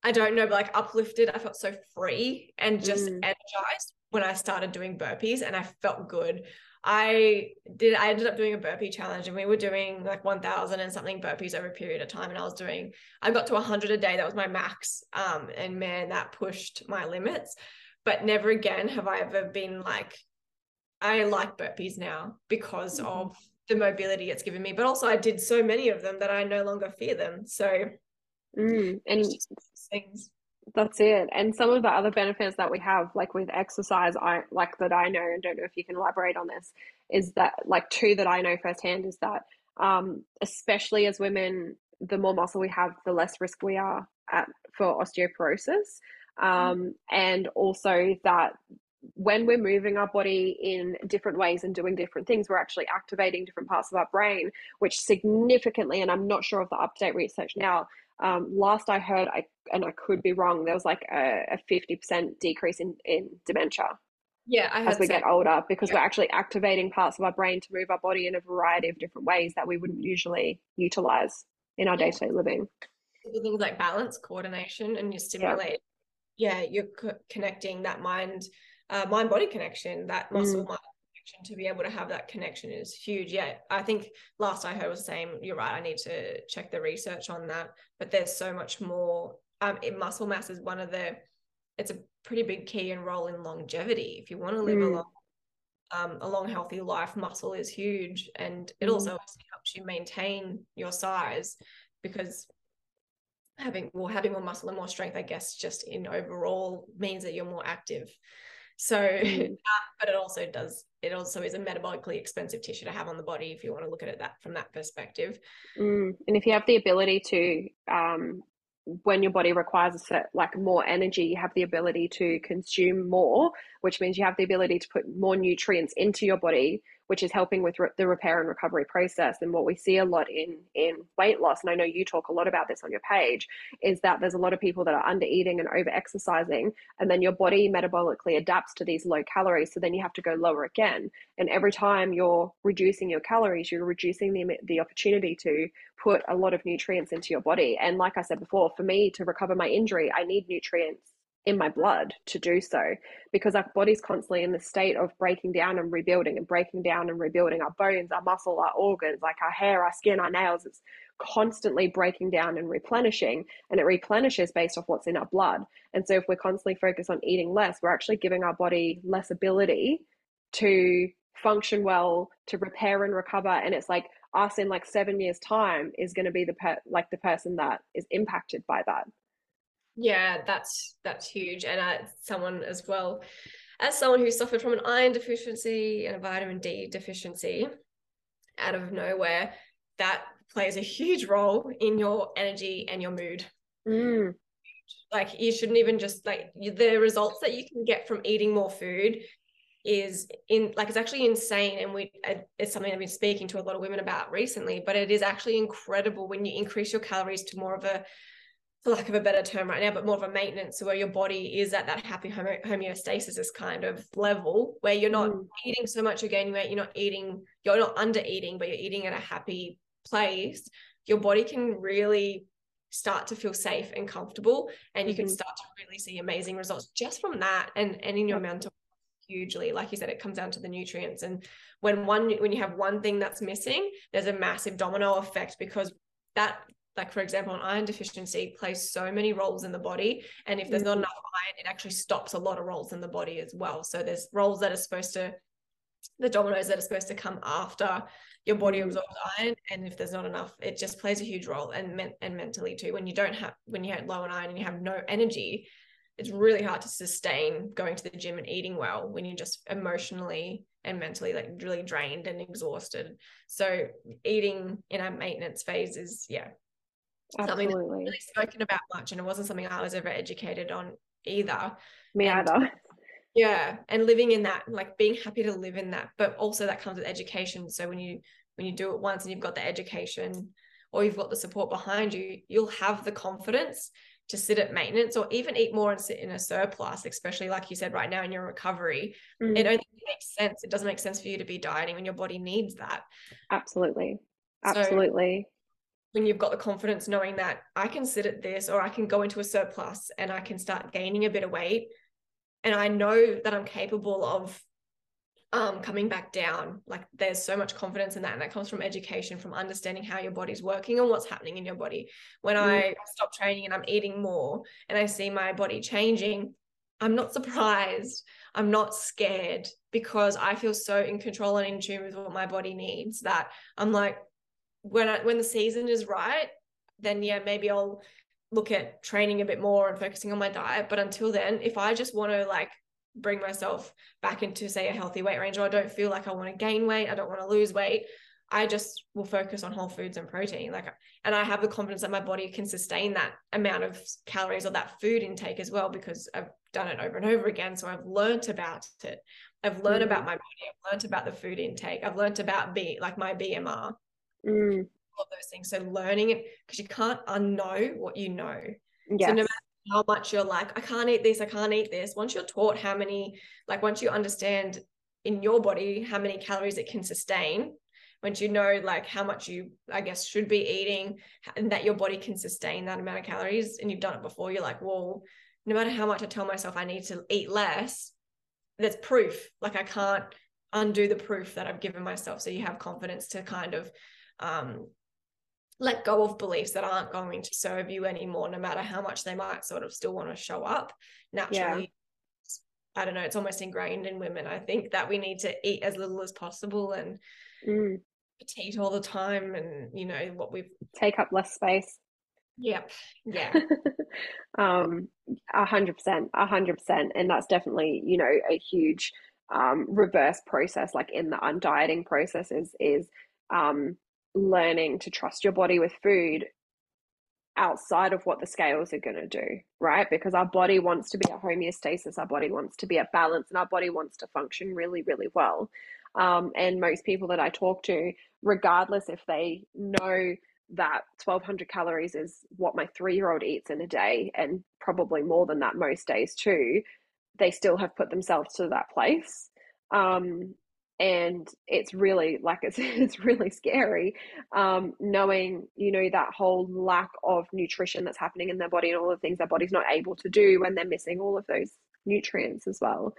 I don't know, but like uplifted. I felt so free and just Mm. energized when I started doing burpees and I felt good. I did I ended up doing a burpee challenge and we were doing like 1000 and something burpees over a period of time and I was doing I got to 100 a day that was my max um and man that pushed my limits but never again have I ever been like I like burpees now because Mhm. of the mobility it's given me but also I did so many of them that I no longer fear them so Mm. And things that's it. And some of the other benefits that we have, like with exercise, I like that I know and don't know if you can elaborate on this, is that like two that I know firsthand is that um, especially as women the more muscle we have, the less risk we are at for osteoporosis. Um, and also that when we're moving our body in different ways and doing different things, we're actually activating different parts of our brain, which significantly, and I'm not sure of the update research now. Um, last I heard, I and I could be wrong, there was like a, a 50% decrease in, in dementia. Yeah, I as we get older, because yeah. we're actually activating parts of our brain to move our body in a variety of different ways that we wouldn't usually utilize in our day to day living. Things like balance, coordination, and you stimulate. Yeah, yeah you're co- connecting that mind uh, mind body connection, that muscle mm. mind connection to be able to have that connection is huge. Yeah, I think last I heard was the same. You're right. I need to check the research on that. But there's so much more. Um, it, muscle mass is one of the. It's a pretty big key and role in longevity. If you want to live mm. a long, um, a long healthy life, muscle is huge, and it mm. also helps you maintain your size because having well having more muscle and more strength i guess just in overall means that you're more active so, mm. but it also does, it also is a metabolically expensive tissue to have on the body if you want to look at it that from that perspective. Mm. And if you have the ability to, um, when your body requires a set, like more energy, you have the ability to consume more, which means you have the ability to put more nutrients into your body which is helping with re- the repair and recovery process. And what we see a lot in in weight loss, and I know you talk a lot about this on your page, is that there's a lot of people that are under eating and over exercising, and then your body metabolically adapts to these low calories. So then you have to go lower again. And every time you're reducing your calories, you're reducing the the opportunity to put a lot of nutrients into your body. And like I said before, for me to recover my injury, I need nutrients in my blood to do so because our body's constantly in the state of breaking down and rebuilding and breaking down and rebuilding our bones, our muscle, our organs, like our hair, our skin, our nails. It's constantly breaking down and replenishing, and it replenishes based off what's in our blood. And so, if we're constantly focused on eating less, we're actually giving our body less ability to function well, to repair and recover. And it's like us in like seven years' time is going to be the per- like the person that is impacted by that. Yeah, that's that's huge. And uh, someone as well as someone who suffered from an iron deficiency and a vitamin D deficiency out of nowhere, that plays a huge role in your energy and your mood. Mm. Like you shouldn't even just like the results that you can get from eating more food is in like it's actually insane and we it's something I've been speaking to a lot of women about recently but it is actually incredible when you increase your calories to more of a for lack of a better term right now, but more of a maintenance where your body is at that happy homeostasis kind of level where you're not mm. eating so much again, weight, you're not eating, you're not under eating, but you're eating at a happy place. Your body can really start to feel safe and comfortable and you mm-hmm. can start to really see amazing results just from that and and in your mental hugely like you said it comes down to the nutrients and when one when you have one thing that's missing there's a massive domino effect because that like for example an iron deficiency plays so many roles in the body and if there's not mm-hmm. enough iron it actually stops a lot of roles in the body as well so there's roles that are supposed to the dominoes that are supposed to come after your body mm-hmm. absorbs iron and if there's not enough it just plays a huge role and men- and mentally too when you don't have when you have low on iron and you have no energy it's really hard to sustain going to the gym and eating well when you're just emotionally and mentally like really drained and exhausted so eating in a maintenance phase is yeah Absolutely. something that's really spoken about much and it wasn't something I was ever educated on either. Me and, either. Yeah. And living in that, like being happy to live in that. But also that comes with education. So when you when you do it once and you've got the education or you've got the support behind you, you'll have the confidence to sit at maintenance or even eat more and sit in a surplus, especially like you said right now in your recovery. Mm. It only makes sense. It doesn't make sense for you to be dieting when your body needs that. Absolutely. Absolutely. So, when you've got the confidence knowing that I can sit at this or I can go into a surplus and I can start gaining a bit of weight and I know that I'm capable of um, coming back down. Like there's so much confidence in that. And that comes from education, from understanding how your body's working and what's happening in your body. When mm. I stop training and I'm eating more and I see my body changing, I'm not surprised. I'm not scared because I feel so in control and in tune with what my body needs that I'm like, when I, when the season is right, then yeah, maybe I'll look at training a bit more and focusing on my diet. But until then, if I just want to like bring myself back into say a healthy weight range, or I don't feel like I want to gain weight, I don't want to lose weight, I just will focus on whole foods and protein. Like, and I have the confidence that my body can sustain that amount of calories or that food intake as well because I've done it over and over again. So I've learned about it. I've learned mm. about my body. I've learned about the food intake. I've learned about B, like my BMR. Mm. All of those things. So learning it because you can't unknow what you know. Yes. So no matter how much you're like, I can't eat this, I can't eat this. Once you're taught how many, like once you understand in your body how many calories it can sustain, once you know like how much you i guess should be eating and that your body can sustain that amount of calories and you've done it before you're like well no matter how much i tell myself i need to eat less there's proof like i can't undo the proof that i've given myself so you have confidence to kind of um, let go of beliefs that aren't going to serve you anymore no matter how much they might sort of still want to show up naturally yeah. i don't know it's almost ingrained in women i think that we need to eat as little as possible and mm. petite all the time and you know what we've take up less space yep yeah um a hundred percent a hundred percent and that's definitely you know a huge um reverse process like in the undieting process is is um learning to trust your body with food outside of what the scales are going to do, right? Because our body wants to be at homeostasis, our body wants to be at balance, and our body wants to function really, really well. Um, and most people that I talk to, regardless if they know that 1200 calories is what my three year old eats in a day, and probably more than that most days too, they still have put themselves to that place. Um, and it's really like it's it's really scary um, knowing you know that whole lack of nutrition that's happening in their body and all the things their body's not able to do when they're missing all of those nutrients as well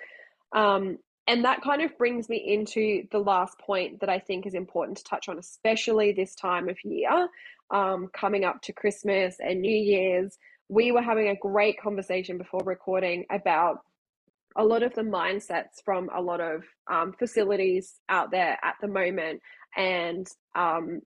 um, and that kind of brings me into the last point that I think is important to touch on, especially this time of year, um, coming up to Christmas and New Year's. We were having a great conversation before recording about a lot of the mindsets from a lot of um, facilities out there at the moment. And um,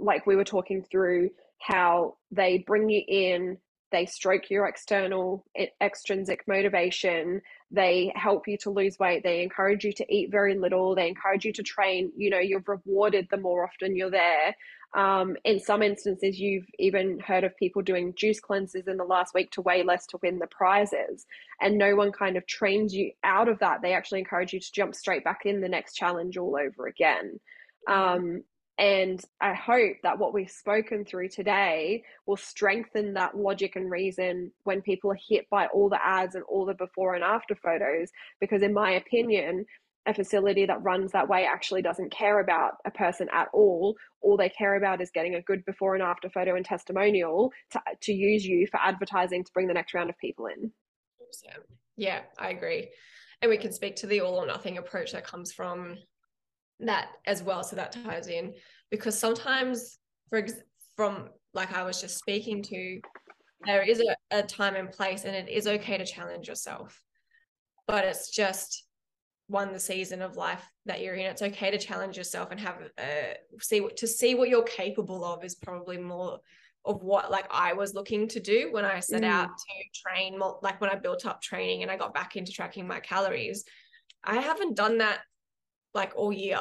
like we were talking through how they bring you in they stroke your external extrinsic motivation they help you to lose weight they encourage you to eat very little they encourage you to train you know you're rewarded the more often you're there. Um, in some instances you've even heard of people doing juice cleanses in the last week to weigh less to win the prizes. And no one kind of trains you out of that. They actually encourage you to jump straight back in the next challenge all over again. Um, and I hope that what we've spoken through today will strengthen that logic and reason when people are hit by all the ads and all the before and after photos. Because, in my opinion, a facility that runs that way actually doesn't care about a person at all. All they care about is getting a good before and after photo and testimonial to, to use you for advertising to bring the next round of people in. Yeah, I agree. And we can speak to the all or nothing approach that comes from that as well so that ties in. Because sometimes for ex- from like i was just speaking to there is a, a time and place and it is okay to challenge yourself. But it's just one the season of life that you're in. It's okay to challenge yourself and have uh see what to see what you're capable of is probably more of what like I was looking to do when I set mm. out to train like when I built up training and I got back into tracking my calories. I haven't done that like all year.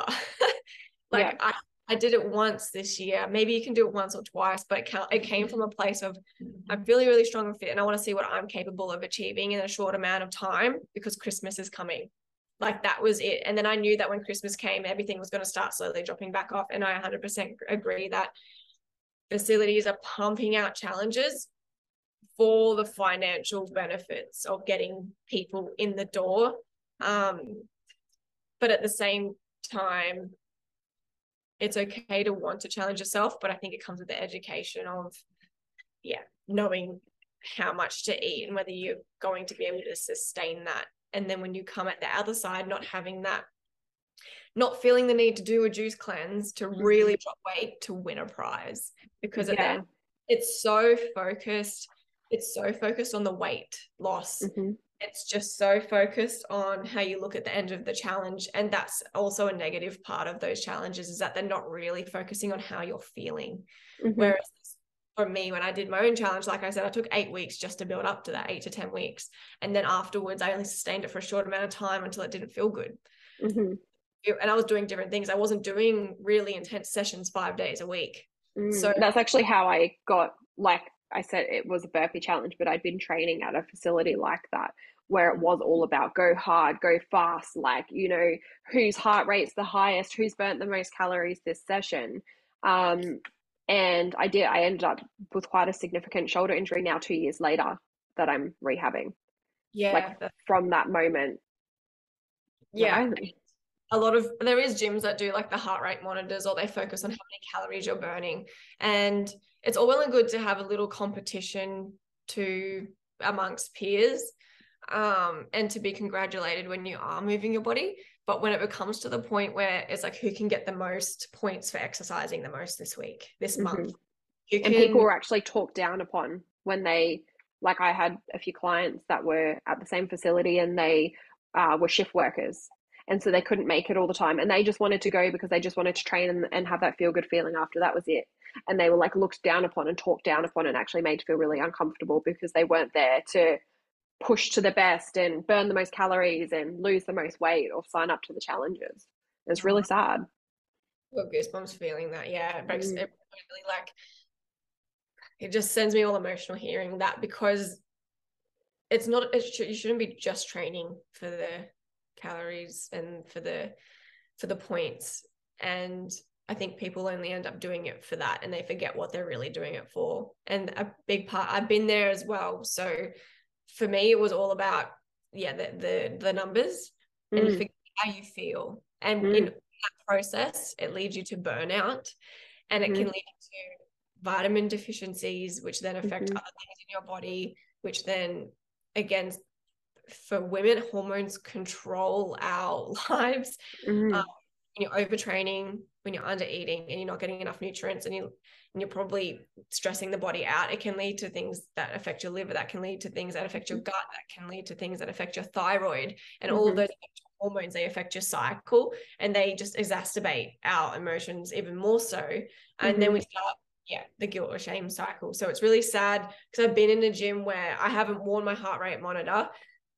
like yeah. I, I did it once this year. Maybe you can do it once or twice, but it, it came from a place of I'm feeling really strong and fit, and I want to see what I'm capable of achieving in a short amount of time because Christmas is coming. Like that was it. And then I knew that when Christmas came, everything was going to start slowly dropping back off. And I 100% agree that facilities are pumping out challenges for the financial benefits of getting people in the door. Um, but at the same time it's okay to want to challenge yourself but i think it comes with the education of yeah knowing how much to eat and whether you're going to be able to sustain that and then when you come at the other side not having that not feeling the need to do a juice cleanse to mm-hmm. really drop weight to win a prize because yeah. it's so focused it's so focused on the weight loss mm-hmm it's just so focused on how you look at the end of the challenge and that's also a negative part of those challenges is that they're not really focusing on how you're feeling mm-hmm. whereas for me when i did my own challenge like i said i took eight weeks just to build up to that eight to ten weeks and then afterwards i only sustained it for a short amount of time until it didn't feel good mm-hmm. and I was doing different things. I wasn't doing really intense sessions five days a week. Mm, So- that's actually how I got like I said it was a burpee challenge, but I'd been training at a facility like that where it was all about go hard, go fast, like you know whose heart rate's the highest, who's burnt the most calories this session. Um, and I did. I ended up with quite a significant shoulder injury now two years later that I'm rehabbing Yeah. Like, from that moment. yeah. a lot of there is gyms that do like the heart rate monitors or they focus on how many calories you're burning and it's all well and good to have a little competition to amongst peers um and to be congratulated when you are moving your body. But when it becomes to the point where it's like who can get the most points for exercising the most this week this month? You and people were actually talked down upon when they like i had a few clients that were at the same facility and they uh, were shift workers. And so they couldn't make it all the time. And they just wanted to go because they just wanted to train and, and have that feel good feeling after that was it and they were like looked down upon and talked down upon and actually made to feel really uncomfortable because they weren't there to push to the best and burn the most calories and lose the most weight or sign up to the challenges it's really sad got goosebumps feeling that. Yeah, it breaks Mm. it really like it just sends me all emotional hearing that because it's not it should, you shouldn't be just training for the calories and for the for the points and I think people only end up doing it for that and they forget what they're really doing it for. And a big part I've been there as well. So for me it was all about yeah the the, the numbers and Mm. forget how you feel. And Mm. in that process, it leads you to burnout and it can Mhm. lead to vitamin deficiencies, which then affect Mhm. other things in your body, which then, again, for women, hormones control our lives. Mhm. Um, you're overtraining, when you're under eating and you're not getting enough nutrients and you and you're probably stressing the body out, it can lead to things that affect your liver, that can lead to things that affect your mm-hmm. gut, that can lead to things that affect your thyroid. And all of those hormones, they affect your cycle and they just exacerbate our emotions even more so. And then mm-hmm. we start, yeah, the guilt or shame cycle. So it's really sad because I've been in a gym where I haven't worn my heart rate monitor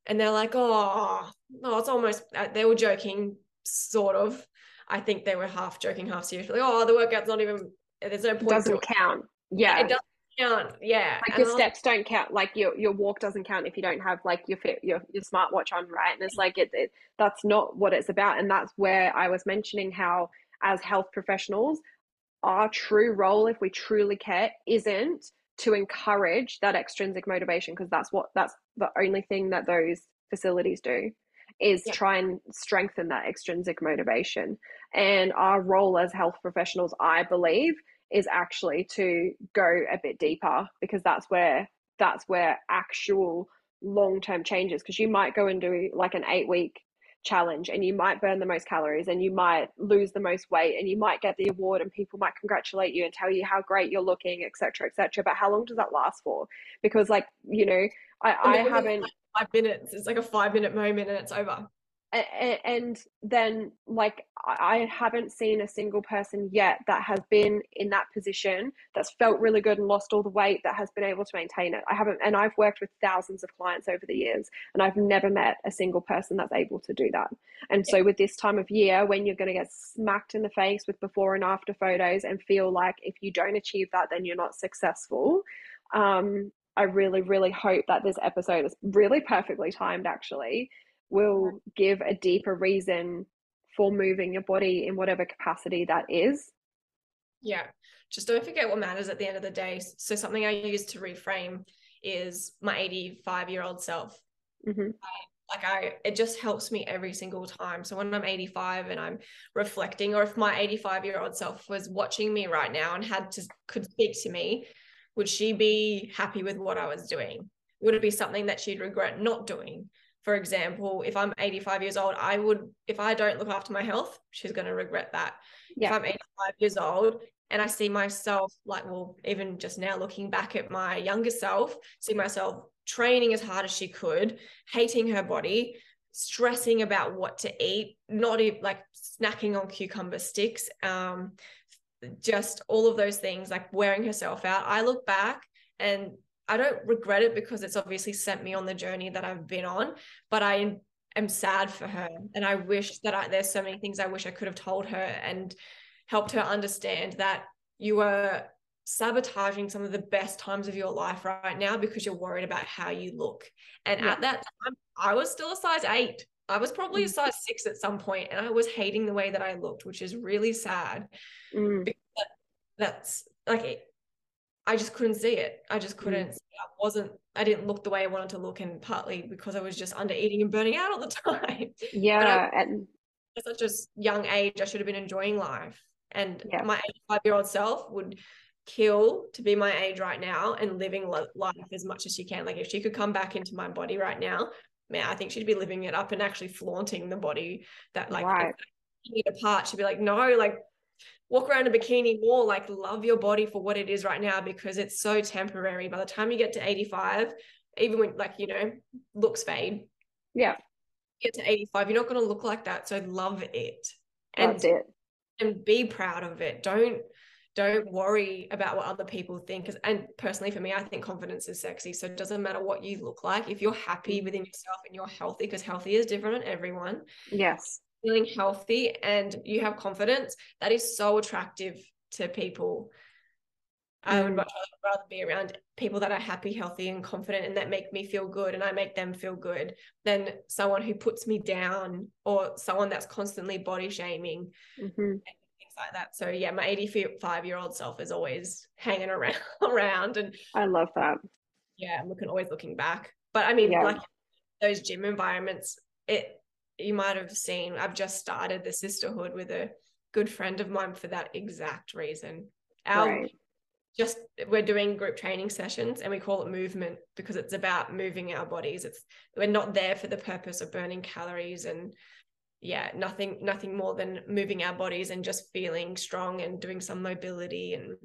and they're like, oh, no, it's almost, uh, they were joking, sort of. I think they were half joking, half serious. Like, oh, the workout's not even. There's no point. doesn't count yeah It doesn't count. Yeah. like And your I was steps don't count like your your walk doesn't count if you don't have like your fit your, your smartwatch on right and it's mm-hmm. like it, it that's not what it's about and that's where i was mentioning how as health professionals our true role if we truly care isn't to encourage that extrinsic motivation because that's what that's the only thing that those facilities do is Yeah. try and strengthen that extrinsic motivation. And our role as health professionals i believe is actually to go a bit deeper because that's where that's where actual long-term changes because you might go and do like an eight week challenge and you might burn the most calories and you might lose the most weight and you might get the award and people might congratulate you and tell you how great you're looking etc etc but how long does that last for? Because like you know i, I haven't five minutes. It's like a five minute moment and it's over. and then like I I haven't seen a single person yet that has been in that position that's felt really good and lost all the weight that has been able to maintain it. I haven't, and I've worked with thousands of clients over the years, and I've never met a single person that's able to do that. And so, with this time of year, when you're going to get smacked in the face with before and after photos and feel like if you don't achieve that, then you're not successful. Um, I really, really hope that this episode is really perfectly timed, actually, will give a deeper reason for moving your body in whatever capacity that is. Yeah. Just don't forget what matters at the end of the day. So something I use to reframe is my 85 year old self. hmm like I it just helps me every single time. So when I'm 85 and I'm reflecting, or if my 85 year old self was watching me right now and had to could speak to me, would she be happy with what I was doing? Would it be something that she'd regret not doing? For example, if I'm 85 years old, I would if I don't look after my health, she's going to regret that. Yeah. If I'm 85 years old and I see myself like well even just now looking back at my younger self, see myself training as hard as she could, hating her body, stressing about what to eat, not even like snacking on cucumber sticks, um, just all of those things, like wearing herself out. I look back and I don't regret it because it's obviously sent me on the journey that I've been on, but I am sad for her and I wish that I, there's so many things I wish I could have told her and helped her understand that you were sabotaging some of the best times of your life right now because you're worried about how you look. And yeah. at that time, I was still a size eight. I was probably a mm. size six at some point, and I was hating the way that I looked, which is really sad. Mm. That's like it, I just couldn't see it. I just couldn't. Mm. I wasn't. I didn't look the way I wanted to look, and partly because I was just under eating and burning out all the time. Yeah, I, and at such a young age, I should have been enjoying life. And yeah. my 85 year old self would kill to be my age right now and living life as much as she can. Like if she could come back into my body right now, man, I think she'd be living it up and actually flaunting the body that like right. apart. She'd be like, no, like walk around a bikini more, like love your body for what it is right now because it's so temporary. By the time you get to 85, even when like, you know, looks fade. Yeah. Get to 85, you're not gonna look like that. So love it. And, That's it. And be proud of it. Don't don't worry about what other people think and personally for me i think confidence is sexy so it doesn't matter what you look like if you're happy within yourself and you're healthy because healthy is different on everyone. Yes. Feeling healthy and you have confidence that is so attractive to people. I would mm. much rather be around people that are happy, healthy, and confident and that make me feel good and I make them feel good than someone who puts me down or someone that's constantly body shaming. Mm-hmm like that. So yeah, my 85 year old self is always hanging around around and I love that. Yeah, I'm looking always looking back. But I mean yeah. like those gym environments, it you might have seen I've just started the sisterhood with a good friend of mine for that exact reason. Our right. just we're doing group training sessions and we call it movement because it's about moving our bodies. It's we're not there for the purpose of burning calories and yeah nothing nothing more than moving our bodies and just feeling strong and doing some mobility and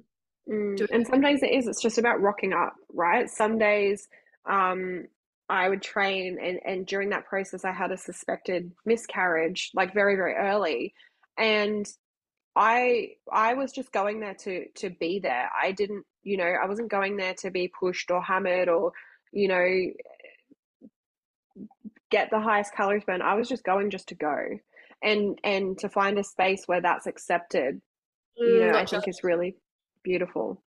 mm. and some days it is it's just about rocking up right some days um I would train and and during that process I had a suspected miscarriage like very very early and I I was just going there to to be there. I didn't, you know, I wasn't going there to be pushed or hammered or, you know, get the highest calories burn. I was just going just to go. And and to find a space where that's accepted, mm, you know, I think is really beautiful.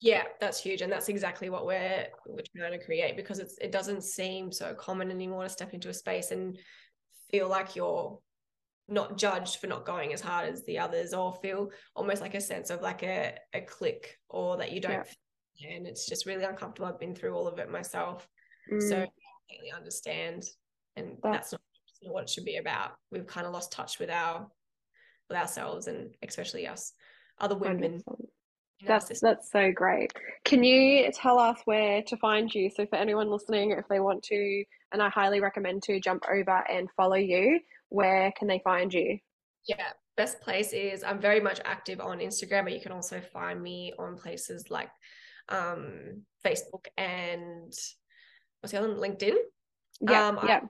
Yeah, that's huge. And that's exactly what we're we're trying to create because it's it doesn't seem so common anymore to step into a space and feel like you're not judged for not going as hard as the others or feel almost like a sense of like a, a click or that you don't yeah. and it's just really uncomfortable. I've been through all of it myself. Mm. So I completely understand and that's, that's not what it should be about. We've kind of lost touch with our with ourselves and especially us other women that's that's so great. Can you tell us where to find you? So for anyone listening if they want to and i highly recommend to jump over and follow you where can they find you? Yeah best place is i'm very much active on instagram but you can also find me on places like um facebook and what's the other one? Linkedin? Yeah um, yeah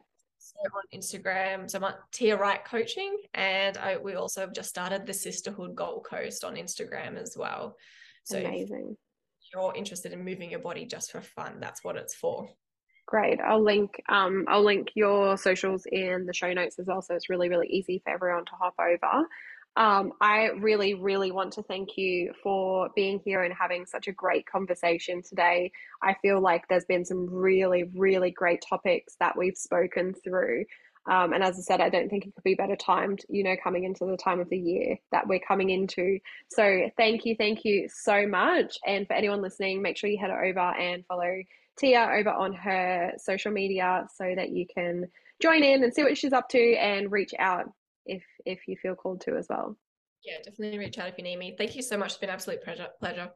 on Instagram. So I'm at Tia Wright Coaching, and I, we also have just started the Sisterhood Gold Coast on Instagram as well. So amazing. you're interested in moving your body just for fun, that's what it's for. Great. I'll link um I'll link your socials in the show notes as well. So it's really, really easy for everyone to hop over. Um, I really, really want to thank you for being here and having such a great conversation today. I feel like there's been some really, really great topics that we've spoken through. Um, and as I said, I don't think it could be better timed, you know, coming into the time of the year that we're coming into. So thank you, thank you so much. And for anyone listening, make sure you head over and follow Tia over on her social media so that you can join in and see what she's up to and reach out if if you feel called to as well. Yeah, definitely reach out if you need me. Thank you so much. It's been absolute pleasure. pleasure.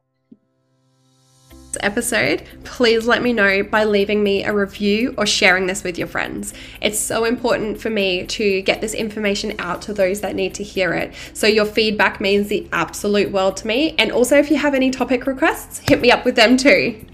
Episode, please let me know by leaving me a review or sharing this with your friends. It's so important for me to get this information out to those that need to hear it. So, your feedback means the absolute world to me. And also, if you have any topic requests, hit me up with them too.